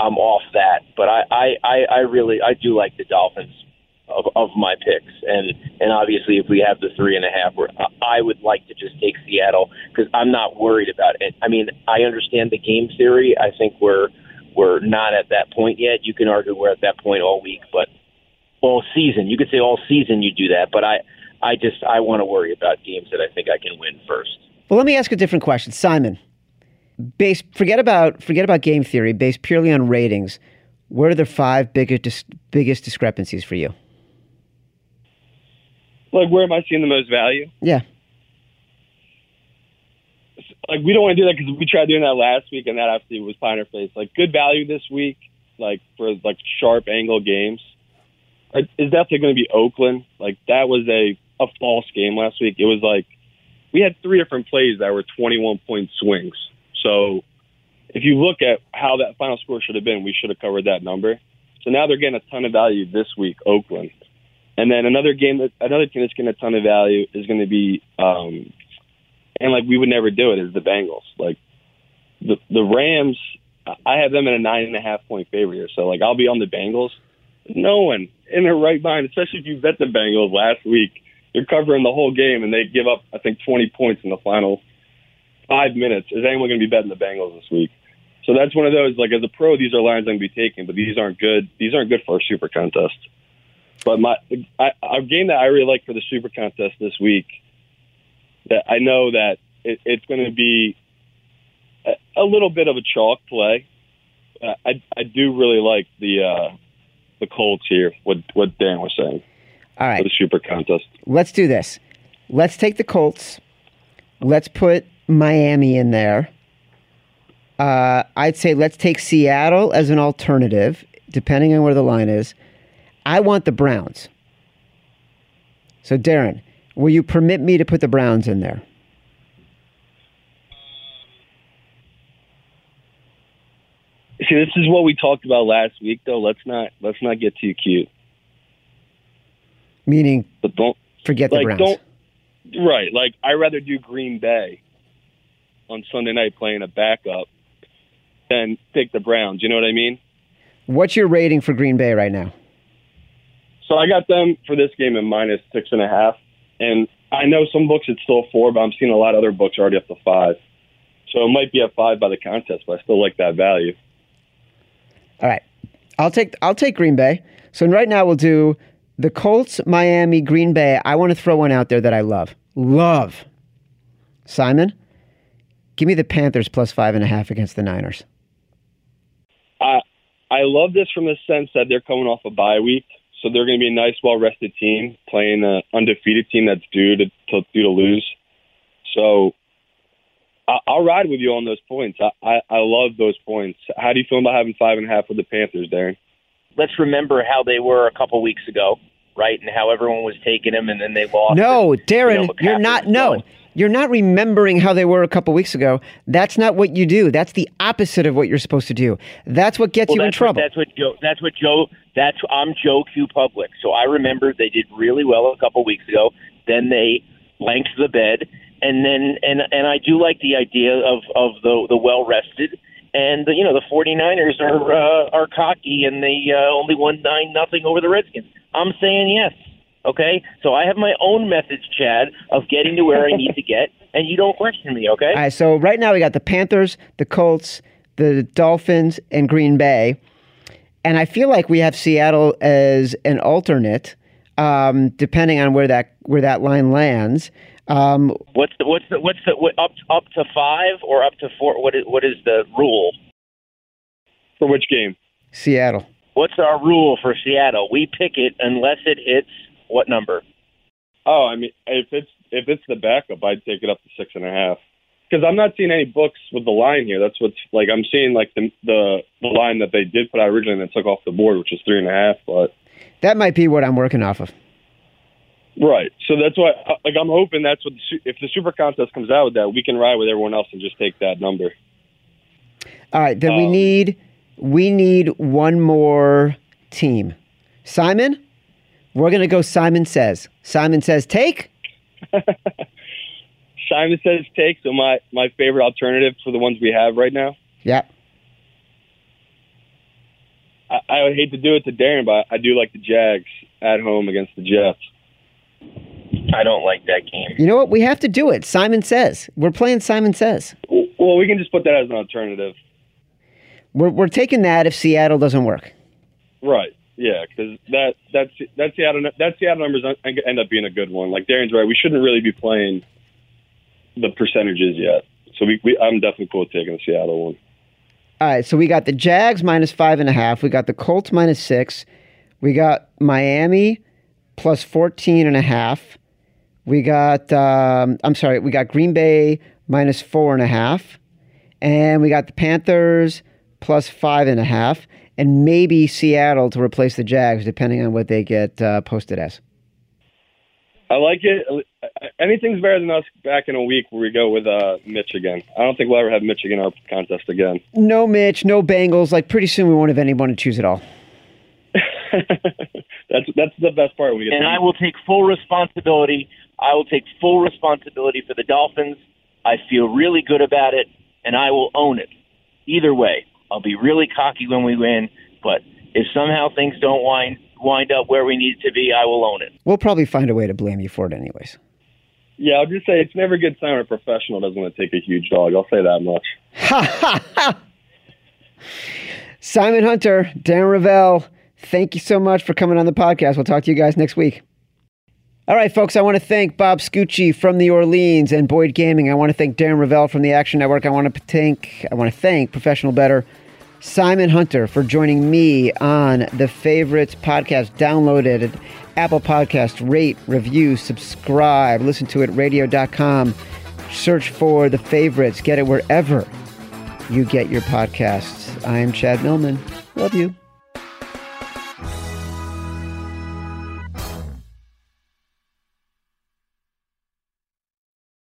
I'm off that. But I, I, I, really I do like the Dolphins of, of my picks, and and obviously if we have the three and a half, we're, I would like to just take Seattle because I'm not worried about it. I mean I understand the game theory. I think we're we're not at that point yet. You can argue we're at that point all week, but all season you could say all season you do that. But I I just I want to worry about games that I think I can win first. Well, let me ask a different question, Simon. Based, forget about forget about game theory. Based purely on ratings, what are the five biggest dis- biggest discrepancies for you? Like, where am I seeing the most value? Yeah. Like, we don't want to do that because we tried doing that last week, and that actually was pie in our face. Like, good value this week, like for like sharp angle games, is definitely going to be Oakland. Like, that was a a false game last week. It was like we had three different plays that were 21 point swings. So if you look at how that final score should have been, we should have covered that number. So now they're getting a ton of value this week, Oakland. And then another game that another team that's getting a ton of value is going to be, um, and like we would never do it is the Bengals. Like the the Rams, I have them in a nine and a half point favor here. So like I'll be on the Bengals. No one in their right mind, especially if you bet the Bengals last week, you're covering the whole game and they give up I think 20 points in the final five minutes. Is anyone going to be betting the Bengals this week? So that's one of those. Like as a pro, these are lines I'm going to be taking, but these aren't good. These aren't good for a super contest. But my I, a game that I really like for the super contest this week, that I know that it, it's going to be a, a little bit of a chalk play. Uh, I I do really like the uh, the Colts here. What what Dan was saying. All right. For the super contest. Let's do this. Let's take the Colts. Let's put Miami in there. Uh, I'd say let's take Seattle as an alternative, depending on where the line is. I want the Browns. So, Darren, will you permit me to put the Browns in there? See, this is what we talked about last week, though. Let's not let's not get too cute. Meaning, but don't forget the like Browns. don't right. Like I rather do Green Bay on Sunday night playing a backup than take the Browns. You know what I mean? What's your rating for Green Bay right now? So I got them for this game at minus six and a half, and I know some books it's still four, but I'm seeing a lot of other books already up to five. So it might be at five by the contest, but I still like that value. All right, I'll take I'll take Green Bay. So right now we'll do the Colts, Miami, Green Bay. I want to throw one out there that I love. Love. Simon, give me the Panthers plus five and a half against the Niners. I I love this from the sense that they're coming off a bye week, so they're going to be a nice, well rested team playing an undefeated team that's due to, to due to lose. So I, I'll ride with you on those points. I, I I love those points. How do you feel about having five and a half with the Panthers, Darren? Let's remember how they were a couple weeks ago, right? And how everyone was taking them, and then they lost. No, and, Darren, you know, you're not. No, going. you're not remembering how they were a couple weeks ago. That's not what you do. That's the opposite of what you're supposed to do. That's what gets Well, you in trouble. What, that's what Joe. That's what Joe. That's I'm Joe Q Public. So I remember they did really well a couple weeks ago. Then they blanked the bed, and then and and I do like the idea of of the the well rested. And you know the 49ers are uh, are cocky, and they uh, only won nine nothing over the Redskins. I'm saying yes. Okay, so I have my own methods, Chad, of getting to where I need to get, and you don't question me. Okay. All right, so right now we got the Panthers, the Colts, the Dolphins, and Green Bay. And I feel like we have Seattle as an alternate, um, depending on where that where that line lands. Um, What's the what's the what's the what, up up to five or up to four? What is what is the rule? For which game? Seattle. What's our rule for Seattle? We pick it unless it hits what number? Oh, I mean, if it's if it's the backup, I'd take it up to six and a half. Because I'm not seeing any books with the line here. That's what's like. I'm seeing like the the the line that they did put out originally and then took off the board, which is three and a half. But That might be what I'm working off of. right, so that's why like I'm hoping that's what the, if the super contest comes out with that, we can ride with everyone else and just take that number. All right, then we Um, need we need one more team. Simon, we're gonna go. Simon says. Simon says take. Simon says take. So my my favorite alternative for the ones we have right now. Yeah. I, I would hate to do it to Darren, but I do like the Jags at home against the Jets. I don't like that game. You know what? We have to do it. Simon says. We're playing Simon says. Well, we can just put that as an alternative. We're we're taking that if Seattle doesn't work. Right. Yeah, because that that's that Seattle that Seattle numbers end up being a good one. Like Darren's right, we shouldn't really be playing the percentages yet. So we, we I'm definitely cool with taking the Seattle one. All right, so we got the Jags minus five and a half. We got the Colts minus six. We got Miami plus 14 and a half. We got, um, I'm sorry, we got Green Bay minus four and a half. And we got the Panthers plus five and a half. And maybe Seattle to replace the Jags, depending on what they get uh, posted as. I like it. Anything's better than us back in a week where we go with uh, Mitch again. I don't think we'll ever have Mitch in our contest again. No Mitch, no Bengals. Like pretty soon we won't have anyone to choose at all. that's that's the best part. When we get and I will take full responsibility. I will take full responsibility for the Dolphins. I feel really good about it, and I will own it. Either way, I'll be really cocky when we win. But if somehow things don't wind wind up where we need to be, I will own it. We'll probably find a way to blame you for it, anyways. Yeah, I'll just say it's never a good sign when a professional doesn't want to take a huge dog. I'll say that much. Simon Hunter, Darren Rovell, thank you so much for coming on the podcast. We'll talk to you guys next week. All right, folks, I want to thank Bob Scucci from the Orleans and Boyd Gaming. I want to thank Darren Rovell from the Action Network. I want to thank I want to thank Professional Bettor Simon Hunter for joining me on the Favorites podcast. Downloaded at Apple Podcast, rate, review, subscribe, listen to it radio.com. Search for the favorites, get it wherever you get your podcasts. I am Chad Millman. Love you.